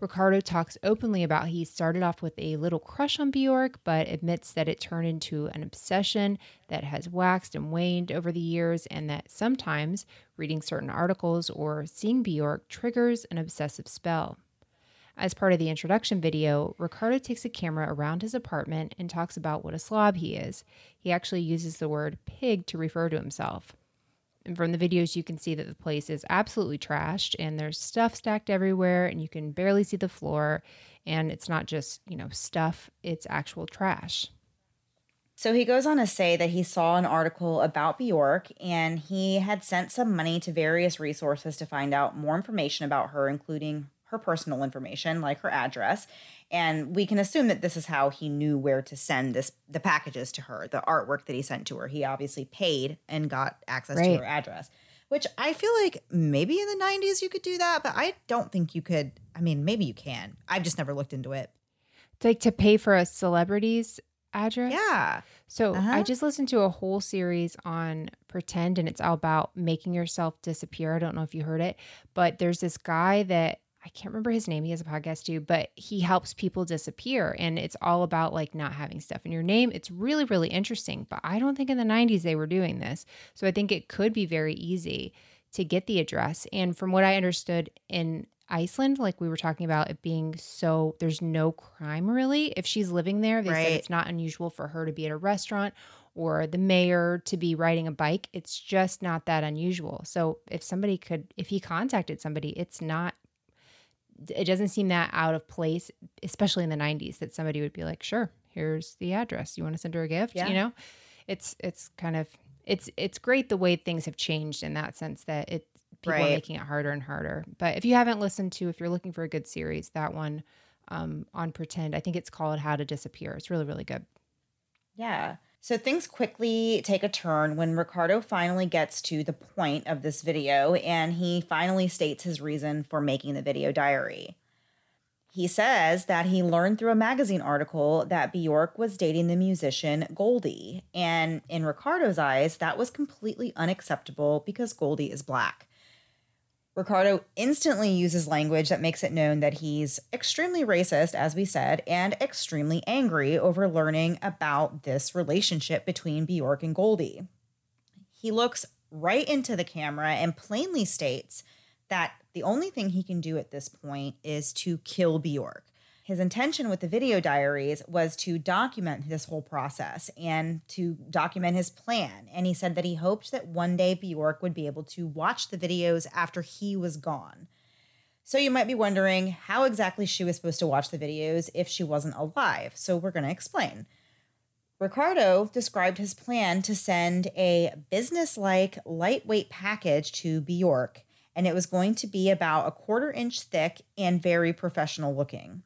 B: Ricardo talks openly about he started off with a little crush on Bjork, but admits that it turned into an obsession that has waxed and waned over the years, and that sometimes reading certain articles or seeing Bjork triggers an obsessive spell. As part of the introduction video, Ricardo takes a camera around his apartment and talks about what a slob he is. He actually uses the word pig to refer to himself. And from the videos, you can see that the place is absolutely trashed and there's stuff stacked everywhere and you can barely see the floor. And it's not just, you know, stuff, it's actual trash.
A: So he goes on to say that he saw an article about Bjork and he had sent some money to various resources to find out more information about her, including her personal information, like her address. And we can assume that this is how he knew where to send this the packages to her, the artwork that he sent to her. He obviously paid and got access to her address. Which I feel like maybe in the 90s you could do that, but I don't think you could. I mean, maybe you can. I've just never looked into it.
B: Like to pay for a celebrity's address.
A: Yeah.
B: So
A: Uh-huh.
B: I just listened to a whole series on pretend and it's all about making yourself disappear. I don't know if you heard it, but there's this guy that I can't remember his name. He has a podcast too, but he helps people disappear and it's all about like not having stuff in your name. It's really, really interesting. But I don't think in the 90s they were doing this. So I think it could be very easy to get the address. And from what I understood in Iceland, like we were talking about it being so there's no crime really. If she's living there, they said
A: Right.
B: it's not unusual for her to be at a restaurant or the mayor to be riding a bike. It's just not that unusual. So if somebody could if he contacted somebody, it's not it doesn't seem that out of place, especially in the 90s, that somebody would be like, sure, here's the address. You want to send her a gift?
A: Yeah.
B: You know, it's it's kind of it's it's great the way things have changed in that sense that it people are making it harder and harder. But if you haven't listened to, if you're looking for a good series, that one um, on Pretend, I think it's called How to Disappear. It's really really good.
A: Yeah. So things quickly take a turn when Ricardo finally gets to the point of this video and he finally states his reason for making the video diary. He says that he learned through a magazine article that Bjork was dating the musician Goldie. And in Ricardo's eyes, that was completely unacceptable because Goldie is black. Ricardo instantly uses language that makes it known that he's extremely racist, as we said, and extremely angry over learning about this relationship between Bjork and Goldie. He looks right into the camera and plainly states that the only thing he can do at this point is to kill Bjork. His intention with the video diaries was to document this whole process and to document his plan. And he said that he hoped that one day Bjork would be able to watch the videos after he was gone. So you might be wondering how exactly she was supposed to watch the videos if she wasn't alive. So we're going to explain. Ricardo described his plan to send a business like lightweight package to Bjork, and it was going to be about a quarter inch thick and very professional looking.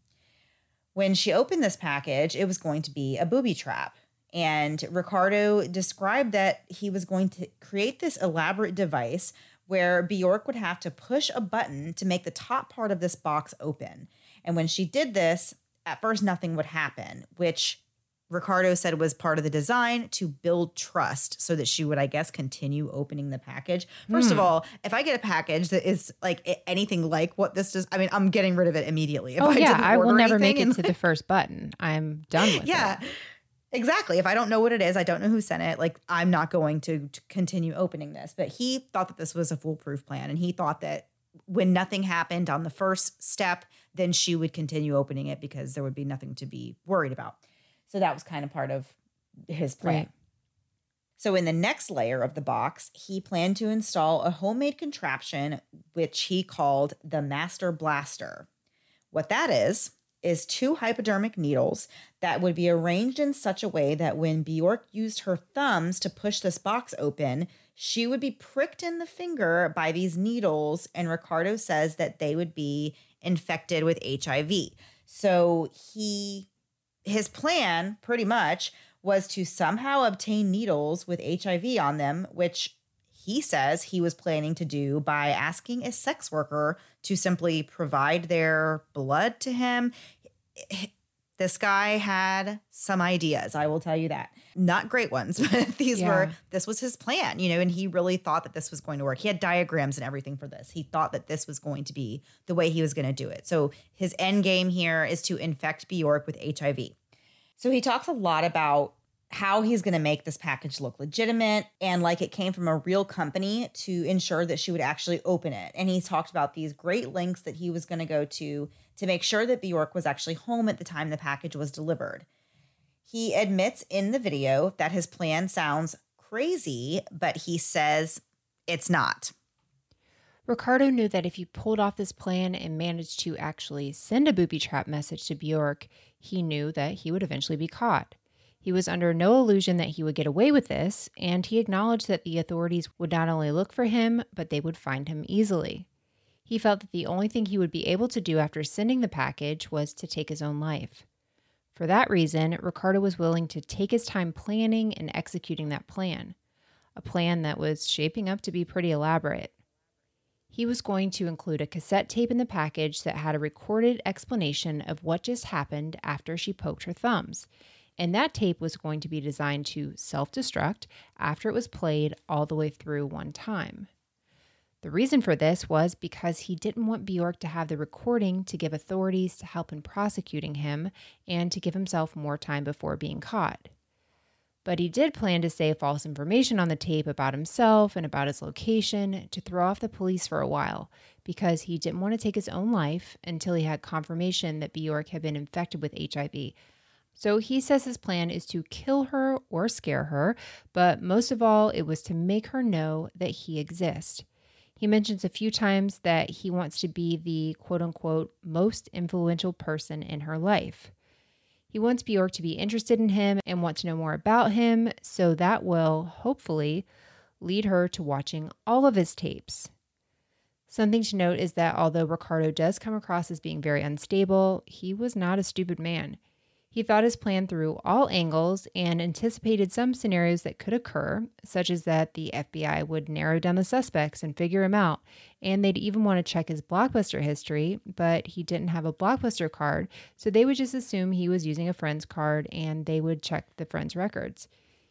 A: When she opened this package, it was going to be a booby trap. And Ricardo described that he was going to create this elaborate device where Bjork would have to push a button to make the top part of this box open. And when she did this, at first nothing would happen, which Ricardo said was part of the design to build trust so that she would, I guess, continue opening the package. First of hmm. all, if I get a package that is like anything like what this does, I mean, I'm getting rid of it immediately. If
B: oh yeah,
A: didn't
B: I will never make it
A: and,
B: to the first button. I'm done with
A: yeah,
B: it. Yeah.
A: Exactly. If I don't know what it is, I don't know who sent it. Like, I'm not going to, to continue opening this. But he thought that this was a foolproof plan, and he thought that when nothing happened on the first step, then she would continue opening it because there would be nothing to be worried about. So that was kind of part of his plan.
B: Right.
A: So, in the next layer of the box, he planned to install a homemade contraption, which he called the Master Blaster. What that is, is two hypodermic needles that would be arranged in such a way that when Bjork used her thumbs to push this box open, she would be pricked in the finger by these needles. And Ricardo says that they would be infected with HIV. So, he his plan pretty much was to somehow obtain needles with HIV on them, which he says he was planning to do by asking a sex worker to simply provide their blood to him. This guy had some ideas, I will tell you that. Not great ones, but these
B: Yeah.
A: were, this was his plan, you know, and he really thought that this was going to work. He had diagrams and everything for this. He thought that this was going to be the way he was going to do it. So his end game here is to infect Bjork with HIV. So he talks a lot about how he's going to make this package look legitimate and like it came from a real company to ensure that she would actually open it. And he talked about these great links that he was going to go to to make sure that Bjork was actually home at the time the package was delivered. He admits in the video that his plan sounds crazy, but he says it's not.
B: Ricardo knew that if he pulled off this plan and managed to actually send a booby trap message to Bjork, he knew that he would eventually be caught. He was under no illusion that he would get away with this, and he acknowledged that the authorities would not only look for him, but they would find him easily. He felt that the only thing he would be able to do after sending the package was to take his own life. For that reason, Ricardo was willing to take his time planning and executing that plan, a plan that was shaping up to be pretty elaborate. He was going to include a cassette tape in the package that had a recorded explanation of what just happened after she poked her thumbs. And that tape was going to be designed to self destruct after it was played all the way through one time. The reason for this was because he didn't want Bjork to have the recording to give authorities to help in prosecuting him and to give himself more time before being caught. But he did plan to say false information on the tape about himself and about his location to throw off the police for a while because he didn't want to take his own life until he had confirmation that Bjork had been infected with HIV. So he says his plan is to kill her or scare her, but most of all, it was to make her know that he exists. He mentions a few times that he wants to be the quote unquote most influential person in her life. He wants Bjork to be interested in him and want to know more about him, so that will hopefully lead her to watching all of his tapes. Something to note is that although Ricardo does come across as being very unstable, he was not a stupid man. He thought his plan through all angles and anticipated some scenarios that could occur, such as that the FBI would narrow down the suspects and figure him out, and they'd even want to check his blockbuster history, but he didn't have a blockbuster card, so they would just assume he was using a friend's card and they would check the friend's records.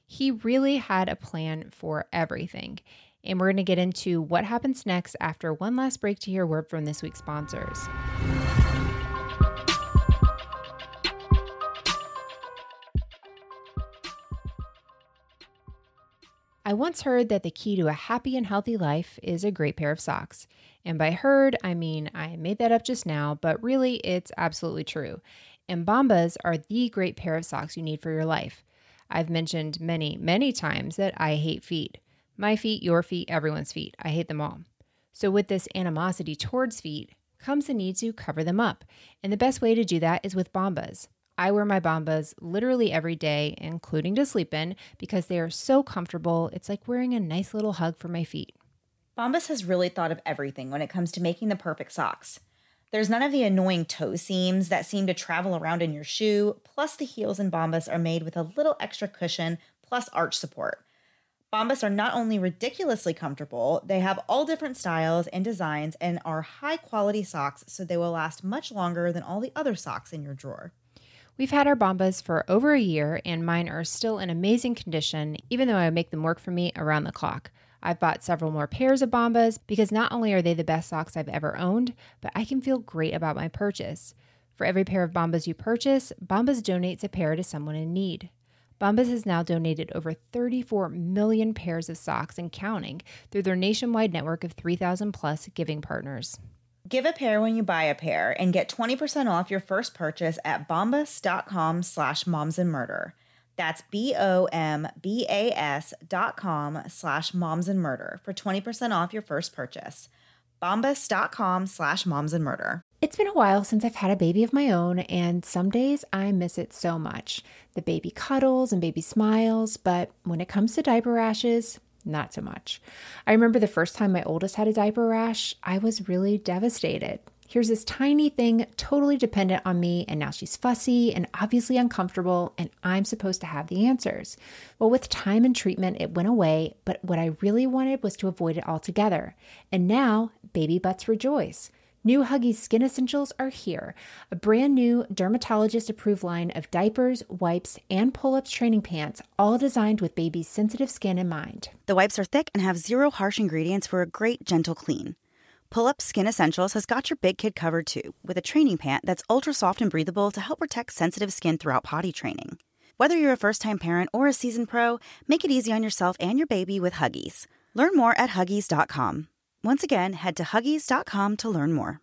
B: He really had a plan for everything. And we're going to get into what happens next after one last break to hear word from this week's sponsors. I once heard that the key to a happy and healthy life is a great pair of socks. And by heard, I mean I made that up just now, but really it's absolutely true. And Bombas are the great pair of socks you need for your life. I've mentioned many, many times that I hate feet. My feet, your feet, everyone's feet. I hate them all. So, with this animosity towards feet comes the need to cover them up. And the best way to do that is with Bombas. I wear my Bombas literally every day, including to sleep in, because they are so comfortable. It's like wearing a nice little hug for my feet.
A: Bombas has really thought of everything when it comes to making the perfect socks. There's none of the annoying toe seams that seem to travel around in your shoe, plus, the heels in Bombas are made with a little extra cushion plus arch support. Bombas are not only ridiculously comfortable, they have all different styles and designs and are high quality socks, so they will last much longer than all the other socks in your drawer.
B: We've had our Bombas for over a year, and mine are still in amazing condition, even though I make them work for me around the clock. I've bought several more pairs of Bombas because not only are they the best socks I've ever owned, but I can feel great about my purchase. For every pair of Bombas you purchase, Bombas donates a pair to someone in need. Bombas has now donated over 34 million pairs of socks and counting through their nationwide network of 3,000 plus giving partners.
A: Give a pair when you buy a pair and get 20% off your first purchase at bombas.com slash moms and murder. That's B-O-M-B-A-S dot com slash moms and murder for 20% off your first purchase. Bombas.com slash moms and murder.
B: It's been a while since I've had a baby of my own, and some days I miss it so much. The baby cuddles and baby smiles, but when it comes to diaper rashes, not so much. I remember the first time my oldest had a diaper rash, I was really devastated. Here's this tiny thing totally dependent on me, and now she's fussy and obviously uncomfortable, and I'm supposed to have the answers. Well, with time and treatment, it went away, but what I really wanted was to avoid it altogether. And now, baby butts rejoice. New Huggies Skin Essentials are here, a brand new dermatologist approved line of diapers, wipes, and pull ups training pants, all designed with baby's sensitive skin in mind.
C: The wipes are thick and have zero harsh ingredients for a great, gentle clean. Pull Up Skin Essentials has got your big kid covered too, with a training pant that's ultra soft and breathable to help protect sensitive skin throughout potty training. Whether you're a first time parent or a seasoned pro, make it easy on yourself and your baby with Huggies. Learn more at Huggies.com. Once again, head to Huggies.com to learn more.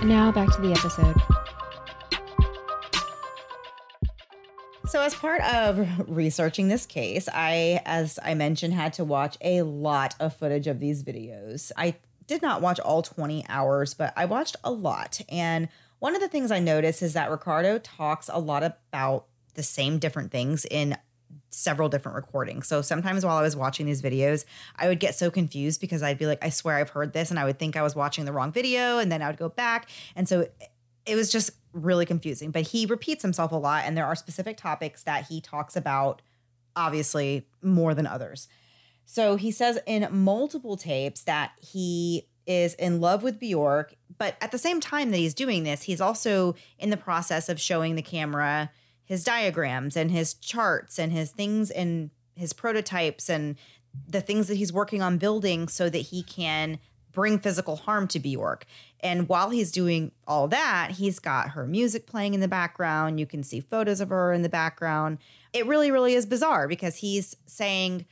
B: And now back to the episode.
A: So, as part of researching this case, I, as I mentioned, had to watch a lot of footage of these videos. I did not watch all 20 hours, but I watched a lot. And one of the things I noticed is that Ricardo talks a lot about the same different things in several different recordings. So sometimes while I was watching these videos, I would get so confused because I'd be like, I swear I've heard this. And I would think I was watching the wrong video. And then I would go back. And so it was just really confusing. But he repeats himself a lot. And there are specific topics that he talks about, obviously, more than others. So he says in multiple tapes that he is in love with Bjork, but at the same time that he's doing this, he's also in the process of showing the camera his diagrams and his charts and his things and his prototypes and the things that he's working on building so that he can bring physical harm to Bjork. And while he's doing all that, he's got her music playing in the background. You can see photos of her in the background. It really, really is bizarre because he's saying,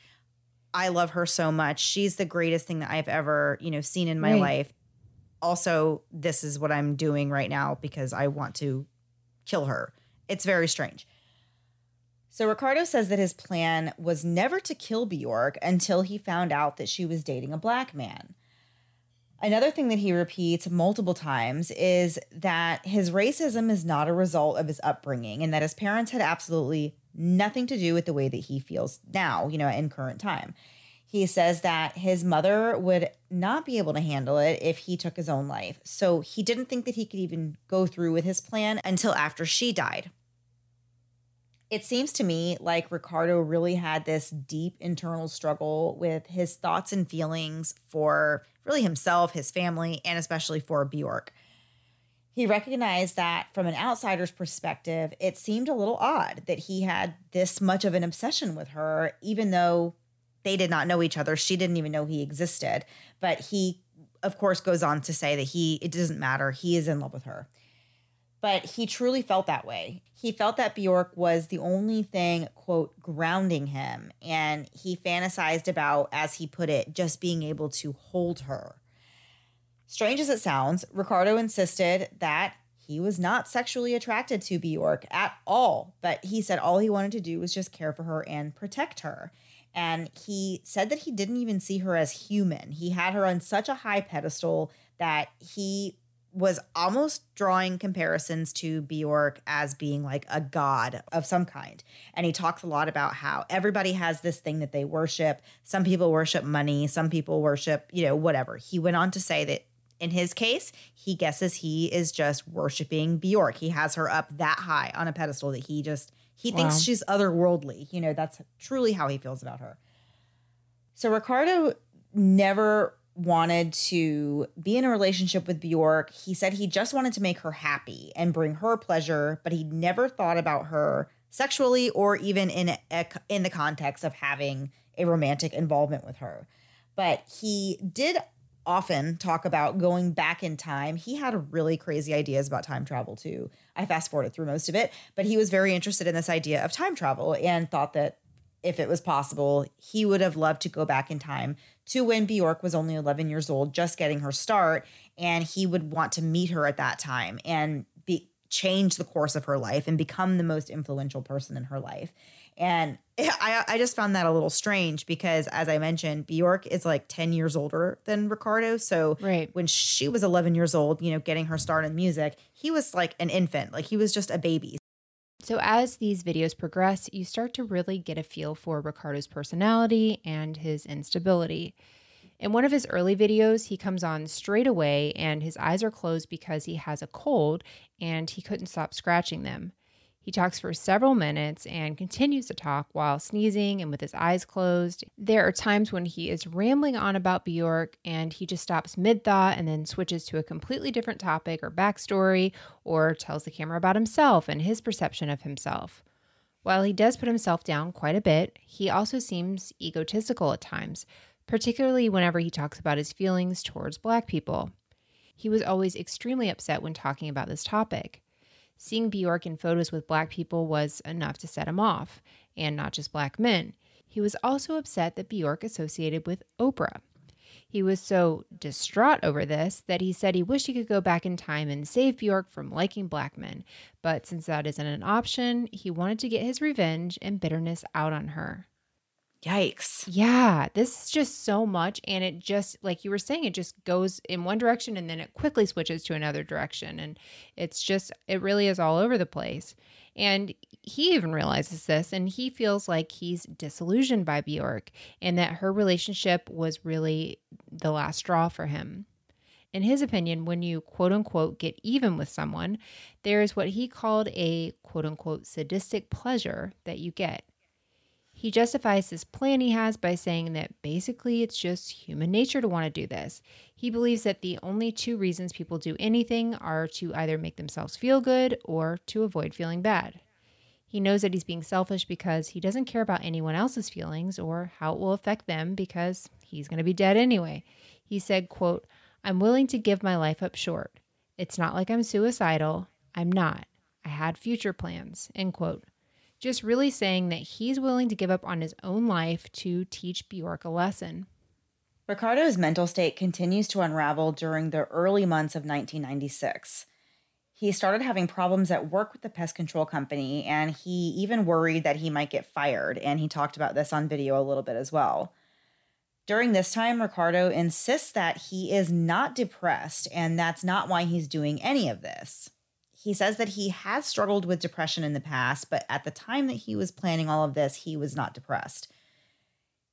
A: I love her so much. She's the greatest thing that I've ever, you know, seen in my right. life. Also, this is what I'm doing right now because I want to kill her. It's very strange. So Ricardo says that his plan was never to kill Bjork until he found out that she was dating a black man. Another thing that he repeats multiple times is that his racism is not a result of his upbringing and that his parents had absolutely nothing to do with the way that he feels now, you know, in current time. He says that his mother would not be able to handle it if he took his own life. So he didn't think that he could even go through with his plan until after she died. It seems to me like Ricardo really had this deep internal struggle with his thoughts and feelings for really himself, his family, and especially for Bjork. He recognized that from an outsider's perspective, it seemed a little odd that he had this much of an obsession with her, even though they did not know each other. She didn't even know he existed. But he, of course, goes on to say that he, it doesn't matter. He is in love with her but he truly felt that way. He felt that Bjork was the only thing, quote, grounding him. And he fantasized about, as he put it, just being able to hold her. Strange as it sounds, Ricardo insisted that he was not sexually attracted to Bjork at all, but he said all he wanted to do was just care for her and protect her. And he said that he didn't even see her as human. He had her on such a high pedestal that he was almost drawing comparisons to Bjork as being like a god of some kind. And he talks a lot about how everybody has this thing that they worship. Some people worship money, some people worship, you know, whatever. He went on to say that in his case, he guesses he is just worshiping Bjork. He has her up that high on a pedestal that he just he wow. thinks she's otherworldly. You know, that's truly how he feels about her. So Ricardo never wanted to be in a relationship with Bjork. He said he just wanted to make her happy and bring her pleasure, but he never thought about her sexually or even in a, in the context of having a romantic involvement with her. But he did often talk about going back in time. He had really crazy ideas about time travel too. I fast forwarded through most of it, but he was very interested in this idea of time travel and thought that if it was possible, he would have loved to go back in time to when Bjork was only 11 years old, just getting her start. And he would want to meet her at that time and be, change the course of her life and become the most influential person in her life. And I, I just found that a little strange because, as I mentioned, Bjork is like 10 years older than Ricardo. So
B: right.
A: when she was 11 years old, you know, getting her start in music, he was like an infant, like he was just a baby.
B: So, as these videos progress, you start to really get a feel for Ricardo's personality and his instability. In one of his early videos, he comes on straight away and his eyes are closed because he has a cold and he couldn't stop scratching them. He talks for several minutes and continues to talk while sneezing and with his eyes closed. There are times when he is rambling on about Bjork and he just stops mid thought and then switches to a completely different topic or backstory or tells the camera about himself and his perception of himself. While he does put himself down quite a bit, he also seems egotistical at times, particularly whenever he talks about his feelings towards black people. He was always extremely upset when talking about this topic. Seeing Bjork in photos with black people was enough to set him off, and not just black men. He was also upset that Bjork associated with Oprah. He was so distraught over this that he said he wished he could go back in time and save Bjork from liking black men. But since that isn't an option, he wanted to get his revenge and bitterness out on her.
A: Yikes.
B: Yeah, this is just so much. And it just, like you were saying, it just goes in one direction and then it quickly switches to another direction. And it's just, it really is all over the place. And he even realizes this and he feels like he's disillusioned by Bjork and that her relationship was really the last straw for him. In his opinion, when you quote unquote get even with someone, there is what he called a quote unquote sadistic pleasure that you get. He justifies this plan he has by saying that basically it's just human nature to want to do this. He believes that the only two reasons people do anything are to either make themselves feel good or to avoid feeling bad. He knows that he's being selfish because he doesn't care about anyone else's feelings or how it will affect them because he's going to be dead anyway. He said, quote, I'm willing to give my life up short. It's not like I'm suicidal. I'm not. I had future plans, end quote just really saying that he's willing to give up on his own life to teach Bjork a lesson.
A: Ricardo's mental state continues to unravel during the early months of 1996. He started having problems at work with the pest control company, and he even worried that he might get fired. And he talked about this on video a little bit as well. During this time, Ricardo insists that he is not depressed and that's not why he's doing any of this. He says that he has struggled with depression in the past, but at the time that he was planning all of this, he was not depressed.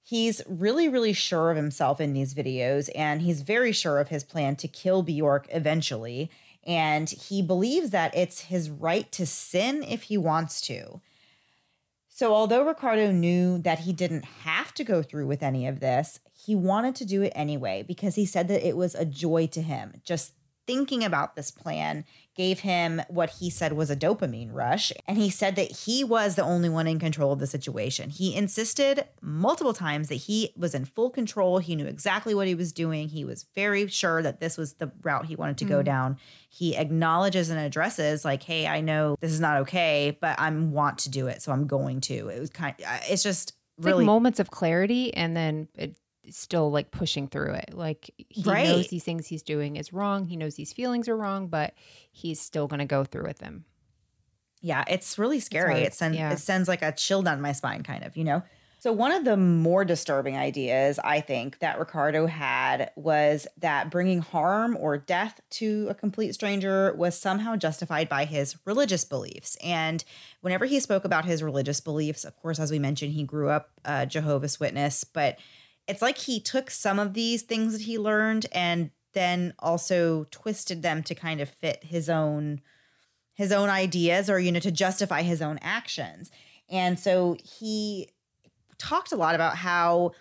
A: He's really, really sure of himself in these videos, and he's very sure of his plan to kill Bjork eventually. And he believes that it's his right to sin if he wants to. So, although Ricardo knew that he didn't have to go through with any of this, he wanted to do it anyway because he said that it was a joy to him. Just thinking about this plan gave him what he said was a dopamine rush. And he said that he was the only one in control of the situation. He insisted multiple times that he was in full control. He knew exactly what he was doing. He was very sure that this was the route he wanted to mm. go down. He acknowledges and addresses, like, hey, I know this is not okay, but I want to do it. So I'm going to. It was kind of, it's just
B: it's
A: really
B: like moments of clarity and then it still like pushing through it. Like he right. knows these things he's doing is wrong. He knows these feelings are wrong, but he's still going to go through with them.
A: Yeah, it's really scary. It's it sends yeah. it sends like a chill down my spine, kind of, you know. So one of the more disturbing ideas I think that Ricardo had was that bringing harm or death to a complete stranger was somehow justified by his religious beliefs. And whenever he spoke about his religious beliefs, of course, as we mentioned, he grew up a Jehovah's Witness, but it's like he took some of these things that he learned and then also twisted them to kind of fit his own his own ideas or you know to justify his own actions. And so he talked a lot about how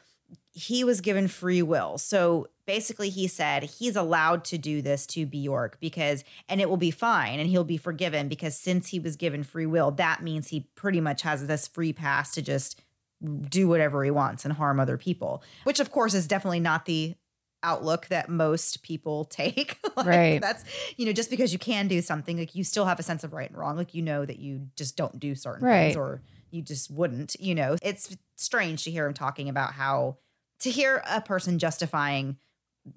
A: he was given free will. So basically he said he's allowed to do this to Bjork because and it will be fine and he'll be forgiven because since he was given free will that means he pretty much has this free pass to just do whatever he wants and harm other people, which of course is definitely not the outlook that most people take. like
B: right.
A: That's, you know, just because you can do something, like you still have a sense of right and wrong. Like you know that you just don't do certain right. things or you just wouldn't, you know. It's strange to hear him talking about how to hear a person justifying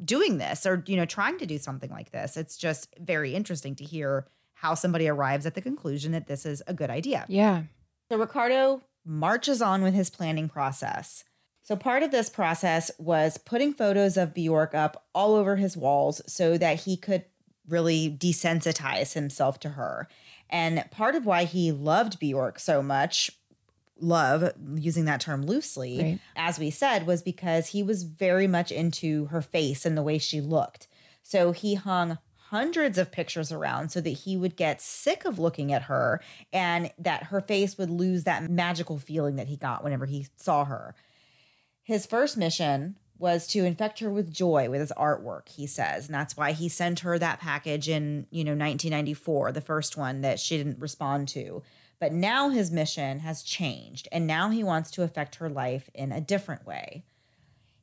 A: doing this or, you know, trying to do something like this. It's just very interesting to hear how somebody arrives at the conclusion that this is a good idea.
B: Yeah.
A: So Ricardo marches on with his planning process. So, part of this process was putting photos of Bjork up all over his walls so that he could really desensitize himself to her. And part of why he loved Bjork so much, love, using that term loosely, right. as we said, was because he was very much into her face and the way she looked. So, he hung hundreds of pictures around so that he would get sick of looking at her and that her face would lose that magical feeling that he got whenever he saw her. His first mission was to infect her with joy with his artwork, he says. And that's why he sent her that package in, you know, 1994, the first one that she didn't respond to. But now his mission has changed and now he wants to affect her life in a different way.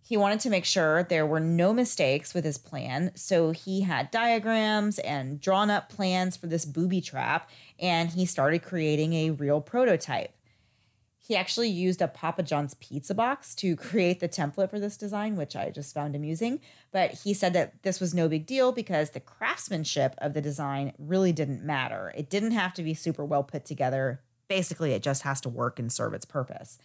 A: He wanted to make sure there were no mistakes with his plan, so he had diagrams and drawn up plans for this booby trap, and he started creating a real prototype. He actually used a Papa John's pizza box to create the template for this design, which I just found amusing. But he said that this was no big deal because the craftsmanship of the design really didn't matter. It didn't have to be super well put together. Basically, it just has to work and serve its purpose.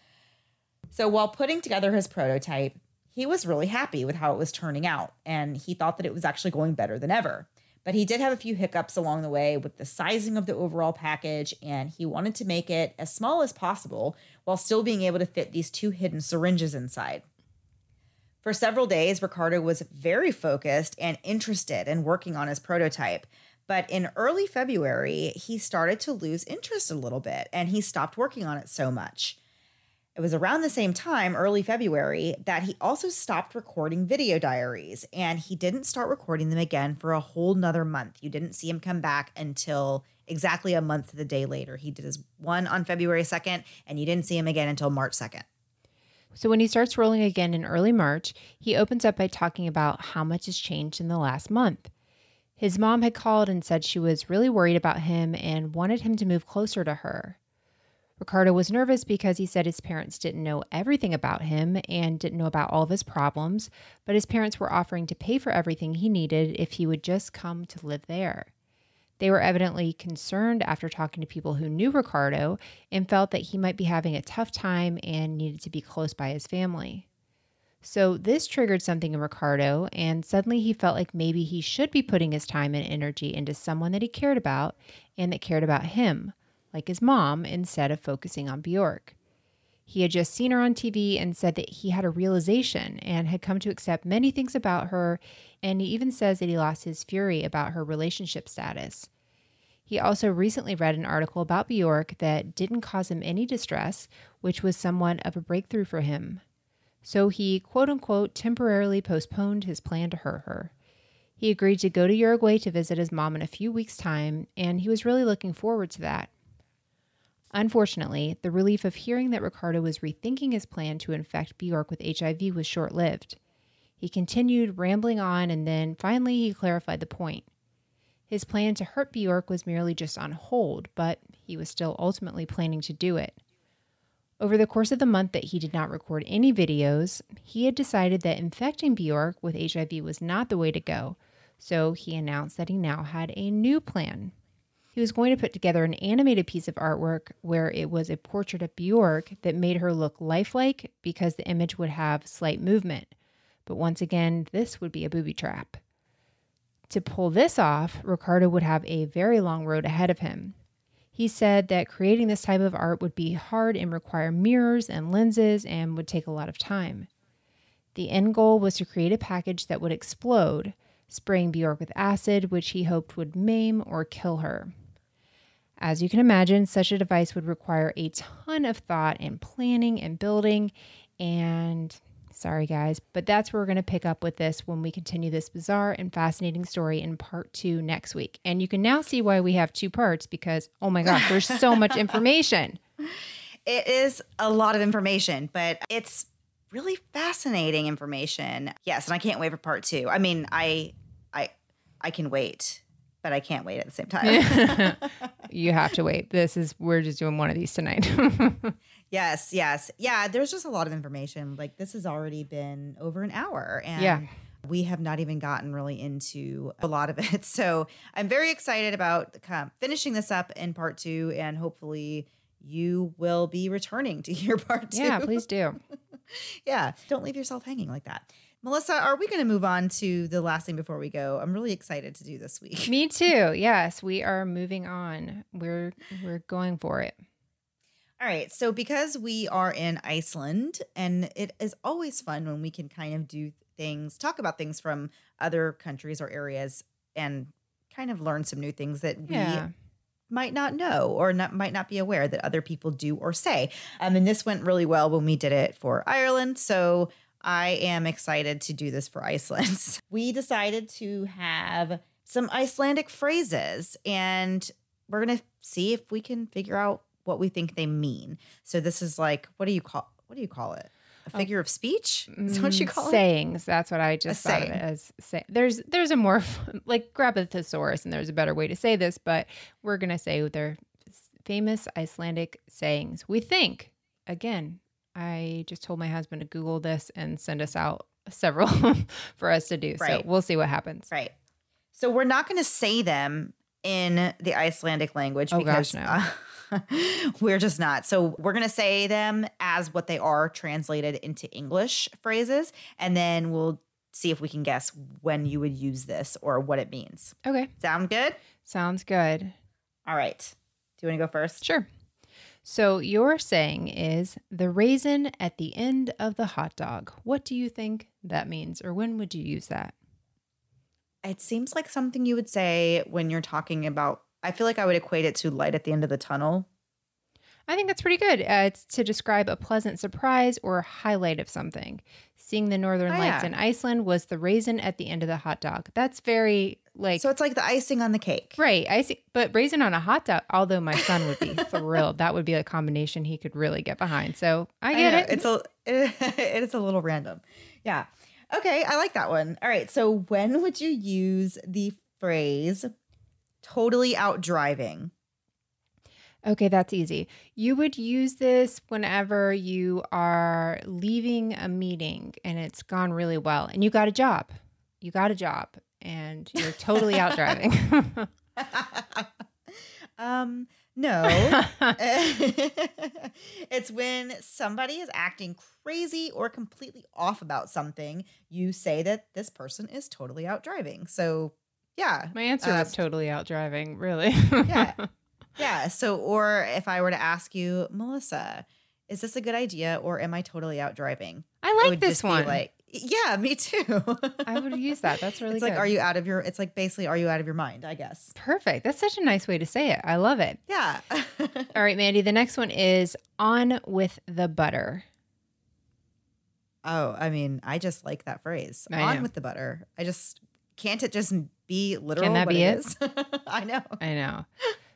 A: So while putting together his prototype, he was really happy with how it was turning out, and he thought that it was actually going better than ever. But he did have a few hiccups along the way with the sizing of the overall package, and he wanted to make it as small as possible while still being able to fit these two hidden syringes inside. For several days, Ricardo was very focused and interested in working on his prototype. But in early February, he started to lose interest a little bit and he stopped working on it so much. It was around the same time, early February, that he also stopped recording video diaries and he didn't start recording them again for a whole nother month. You didn't see him come back until exactly a month to the day later. He did his one on February 2nd and you didn't see him again until March 2nd.
B: So when he starts rolling again in early March, he opens up by talking about how much has changed in the last month. His mom had called and said she was really worried about him and wanted him to move closer to her. Ricardo was nervous because he said his parents didn't know everything about him and didn't know about all of his problems, but his parents were offering to pay for everything he needed if he would just come to live there. They were evidently concerned after talking to people who knew Ricardo and felt that he might be having a tough time and needed to be close by his family. So this triggered something in Ricardo, and suddenly he felt like maybe he should be putting his time and energy into someone that he cared about and that cared about him, like his mom, instead of focusing on Bjork. He had just seen her on TV and said that he had a realization and had come to accept many things about her, and he even says that he lost his fury about her relationship status. He also recently read an article about Bjork that didn't cause him any distress, which was somewhat of a breakthrough for him. So he, quote unquote, temporarily postponed his plan to hurt her. He agreed to go to Uruguay to visit his mom in a few weeks' time, and he was really looking forward to that. Unfortunately, the relief of hearing that Ricardo was rethinking his plan to infect Bjork with HIV was short lived. He continued rambling on, and then finally he clarified the point. His plan to hurt Bjork was merely just on hold, but he was still ultimately planning to do it. Over the course of the month that he did not record any videos, he had decided that infecting Bjork with HIV was not the way to go, so he announced that he now had a new plan. He was going to put together an animated piece of artwork where it was a portrait of Bjork that made her look lifelike because the image would have slight movement. But once again, this would be a booby trap. To pull this off, Ricardo would have a very long road ahead of him. He said that creating this type of art would be hard and require mirrors and lenses and would take a lot of time. The end goal was to create a package that would explode, spraying Bjork with acid, which he hoped would maim or kill her. As you can imagine, such a device would require a ton of thought and planning and building, and Sorry, guys, but that's where we're going to pick up with this when we continue this bizarre and fascinating story in part two next week. And you can now see why we have two parts because, oh my gosh, there's so much information.
A: It is a lot of information, but it's really fascinating information. Yes, and I can't wait for part two. I mean, I, I, I can wait, but I can't wait at the same time.
B: you have to wait. This is we're just doing one of these tonight.
A: Yes, yes. Yeah, there's just a lot of information. Like this has already been over an hour and
B: Yeah.
A: we have not even gotten really into a lot of it. So, I'm very excited about um, finishing this up in part 2 and hopefully you will be returning to hear part 2.
B: yeah, please do.
A: yeah, don't leave yourself hanging like that. Melissa, are we going to move on to the last thing before we go? I'm really excited to do this week.
B: Me too. Yes, we are moving on. We're we're going for it.
A: All right. So, because we are in Iceland, and it is always fun when we can kind of do things, talk about things from other countries or areas, and kind of learn some new things that we
B: Yeah.
A: might not know or not, might not be aware that other people do or say. Um, and this went really well when we did it for Ireland. So, I am excited to do this for Iceland. we decided to have some Icelandic phrases, and we're going to see if we can figure out what we think they mean. So this is like, what do you call what do you call it? A figure of speech? Is that what you
B: Mm,
A: call it?
B: sayings. That's what I just thought of
A: saying.
B: it as. Say, there's there's a more like grab a thesaurus, and there's a better way to say this, but we're gonna say they're famous Icelandic sayings. We think again. I just told my husband to Google this and send us out several for us to do. So we'll see what happens.
A: Right. So we're not going to say them in the Icelandic language
B: Oh, gosh, no.
A: uh, we're just not. So we're going to say them as what they are translated into English phrases, and then we'll see if we can guess when you would use this or what it means.
B: Okay,
A: Sound good?
B: sounds good.
A: All right. Do you want to go first?
B: Sure. So your saying is the raisin at the end of the hot dog. What do you think that means, or when would you use that?
A: It seems like something you would say when you're talking about. I feel like I would equate it to light at the end of the tunnel.
B: I think that's pretty good. Uh, it's to describe a pleasant surprise or highlight of something. Seeing the northern
A: Oh,
B: lights
A: yeah.
B: in Iceland was the raisin at the end of the hot dog. That's very like
A: so it's like the icing on the cake.
B: right. I see, but raisin on a hot dog. Although my son would be thrilled, that would be a combination he could really get behind. So I get
A: know,
B: it.
A: It's a it's a little random. Yeah. Okay, I like that one. All right. So when would you use the phrase totally out driving?
B: Okay, that's easy. You would use this whenever you are leaving a meeting and it's gone really well and you got a job. You got a job and you're totally out driving.
A: um No. it's when somebody is acting crazy or completely off about something, you say that this person is totally out driving. So, yeah.
B: My answer
A: Uh,
B: was totally out driving, really.
A: Yeah. Yeah. So, or if I were to ask you, Melissa, is this a good idea or am I totally out driving?
B: I like this one.
A: like, yeah, me too.
B: I would use that. That's really
A: it's
B: good.
A: like, are you out of your, it's like basically, are you out of your mind, I guess.
B: Perfect. That's such a nice way to say it. I love it.
A: Yeah.
B: All right, Mandy, the next one is on with the butter.
A: oh, I mean, I just like that phrase.
B: I
A: On
B: know.
A: with the butter. I just, can't it just be literal?
B: that
A: what
B: be it?
A: is? I know.
B: I know.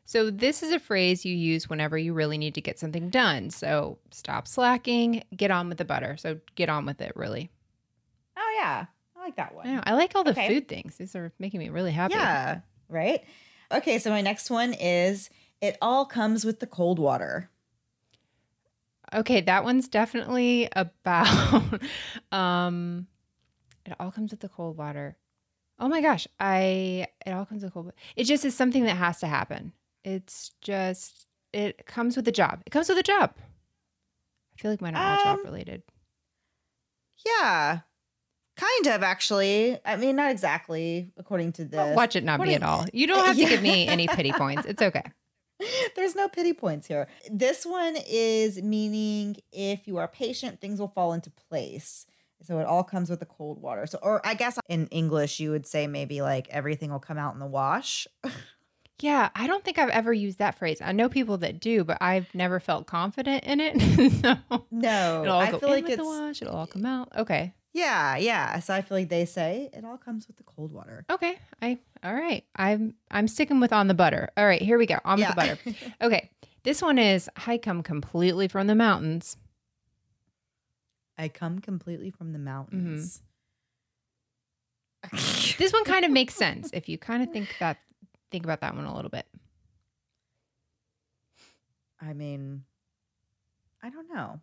B: So, this is a phrase you use whenever you really need to get something done. So, stop slacking, get on with the butter. So, get on with it, really.
A: Oh, yeah. I like that one.
B: I, know. I like all the
A: Okay.
B: food things. These are making me really happy.
A: Yeah. Right. Okay. So, my next one is it all comes with the cold water.
B: Okay, that one's definitely about um it all comes with the cold water. Oh my gosh, I it all comes with cold water. It just is something that has to happen. It's just it comes with the job. It comes with a job. I feel like mine are all job
A: Um,
B: related.
A: Yeah. Kind of, actually. I mean, not exactly according to this.
B: Watch it not be at all. You don't have to
A: Yeah.
B: give me any pity points. It's okay.
A: There's no pity points here. This one is meaning if you are patient, things will fall into place. So it all comes with the cold water. So, or I guess in English, you would say maybe like everything will come out in the wash.
B: Yeah, I don't think I've ever used that phrase. I know people that do, but I've never felt confident in it. so
A: No,
B: it'll all
A: I
B: go
A: feel
B: in
A: like
B: with the wash. It'll all come out. Okay.
A: Yeah, yeah. So I feel like they say it all comes with the cold water.
B: Okay. I all right. I'm I'm sticking with on the butter. All right, here we go. On with the butter. Okay. This one is I come completely from the mountains.
A: I come completely from the mountains. Mm-hmm.
B: This one kind of makes sense if you kind of think that think about that one a little bit.
A: I mean, I don't know.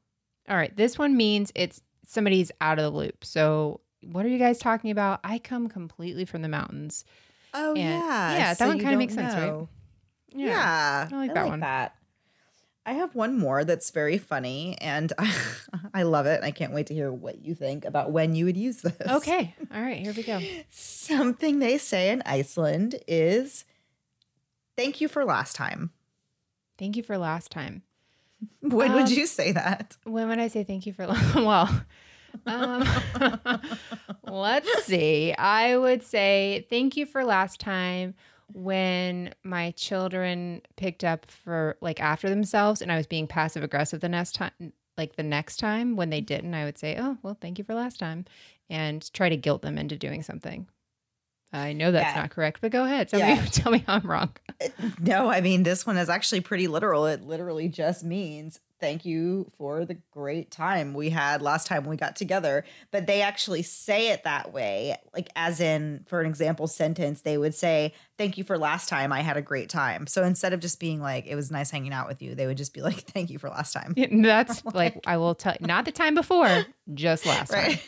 B: All right. This one means it's somebody's out of the loop. So what are you guys talking about? I come completely from the mountains.
A: Oh
B: And-
A: yeah,
B: yeah, that one kinda
A: don't
B: makes sense, right?
A: know. Yeah,
B: I like that one.
A: That. I have one more that's very funny, and I, I love it. I can't wait to hear what you think about when you would use this.
B: Okay. All right. Here we go.
A: Something they say in Iceland is "Thank you for last time."
B: Thank you for last time.
A: When would
B: Um,
A: you say that?
B: When would I say thank you for well? Um, let's see. I would say thank you for last time when my children picked up for like after themselves and I was being passive aggressive the next time like the next time when they didn't I would say, "Oh, well, thank you for last time." And try to guilt them into doing something. I know that's
A: Yeah.
B: not correct, but go ahead. Tell
A: Yeah.
B: me tell me how I'm wrong.
A: No, I mean this one is actually pretty literal. It literally just means thank you for the great time we had last time we got together. But they actually say it that way, like as in for an example sentence, they would say thank you for last time I had a great time. So instead of just being like it was nice hanging out with you, they would just be like thank you for last time.
B: Yeah, That's like I will tell not the time before, just last time.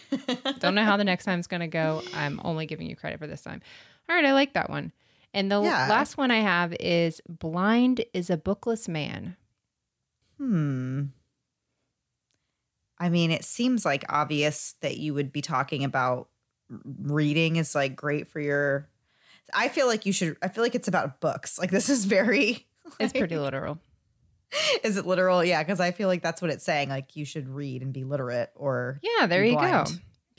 B: Don't know how the next time's going to go. I'm only giving you credit for this time. All right, I like that one. And the
A: Yeah.
B: last one I have is blind is a bookless man.
A: Hmm. I mean, it seems like obvious that you would be talking about reading is like great for your. I feel like you should. I feel like it's about books. Like this is very.
B: It's pretty literal.
A: Is it literal? Yeah, because I feel like that's what it's saying. Like you should read and be literate, or
B: Yeah, there you go.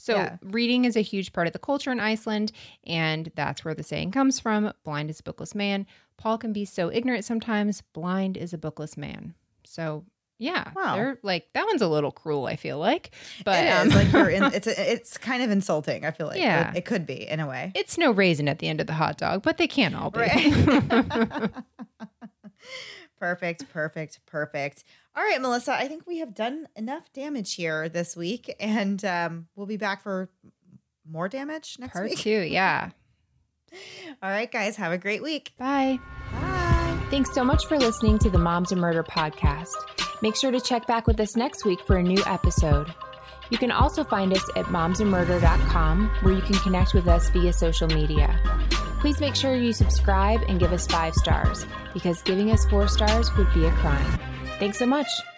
B: So,
A: Yeah.
B: reading is a huge part of the culture in Iceland, and that's where the saying comes from blind is a bookless man. Paul can be so ignorant sometimes, blind is a bookless man. So, yeah,
A: Wow.
B: they're like that one's a little cruel, I feel like. But
A: it
B: um,
A: like you're in. It's a, it's kind of insulting. I feel like
B: Yeah.
A: it, it could be in a way.
B: it's no raisin at the end of the hot dog, but they can't all be.
A: Right. perfect, perfect, perfect. All right, Melissa, I think we have done enough damage here this week, and um, we'll be back for more damage next
B: Part
A: week.
B: two, yeah.
A: All right, guys, have a great week.
B: Bye.
A: Bye.
B: Thanks so much for listening to the Moms and Murder podcast. Make sure to check back with us next week for a new episode. You can also find us at momsandmurder.com where you can connect with us via social media. Please make sure you subscribe and give us five stars because giving us four stars would be a crime. Thanks so much.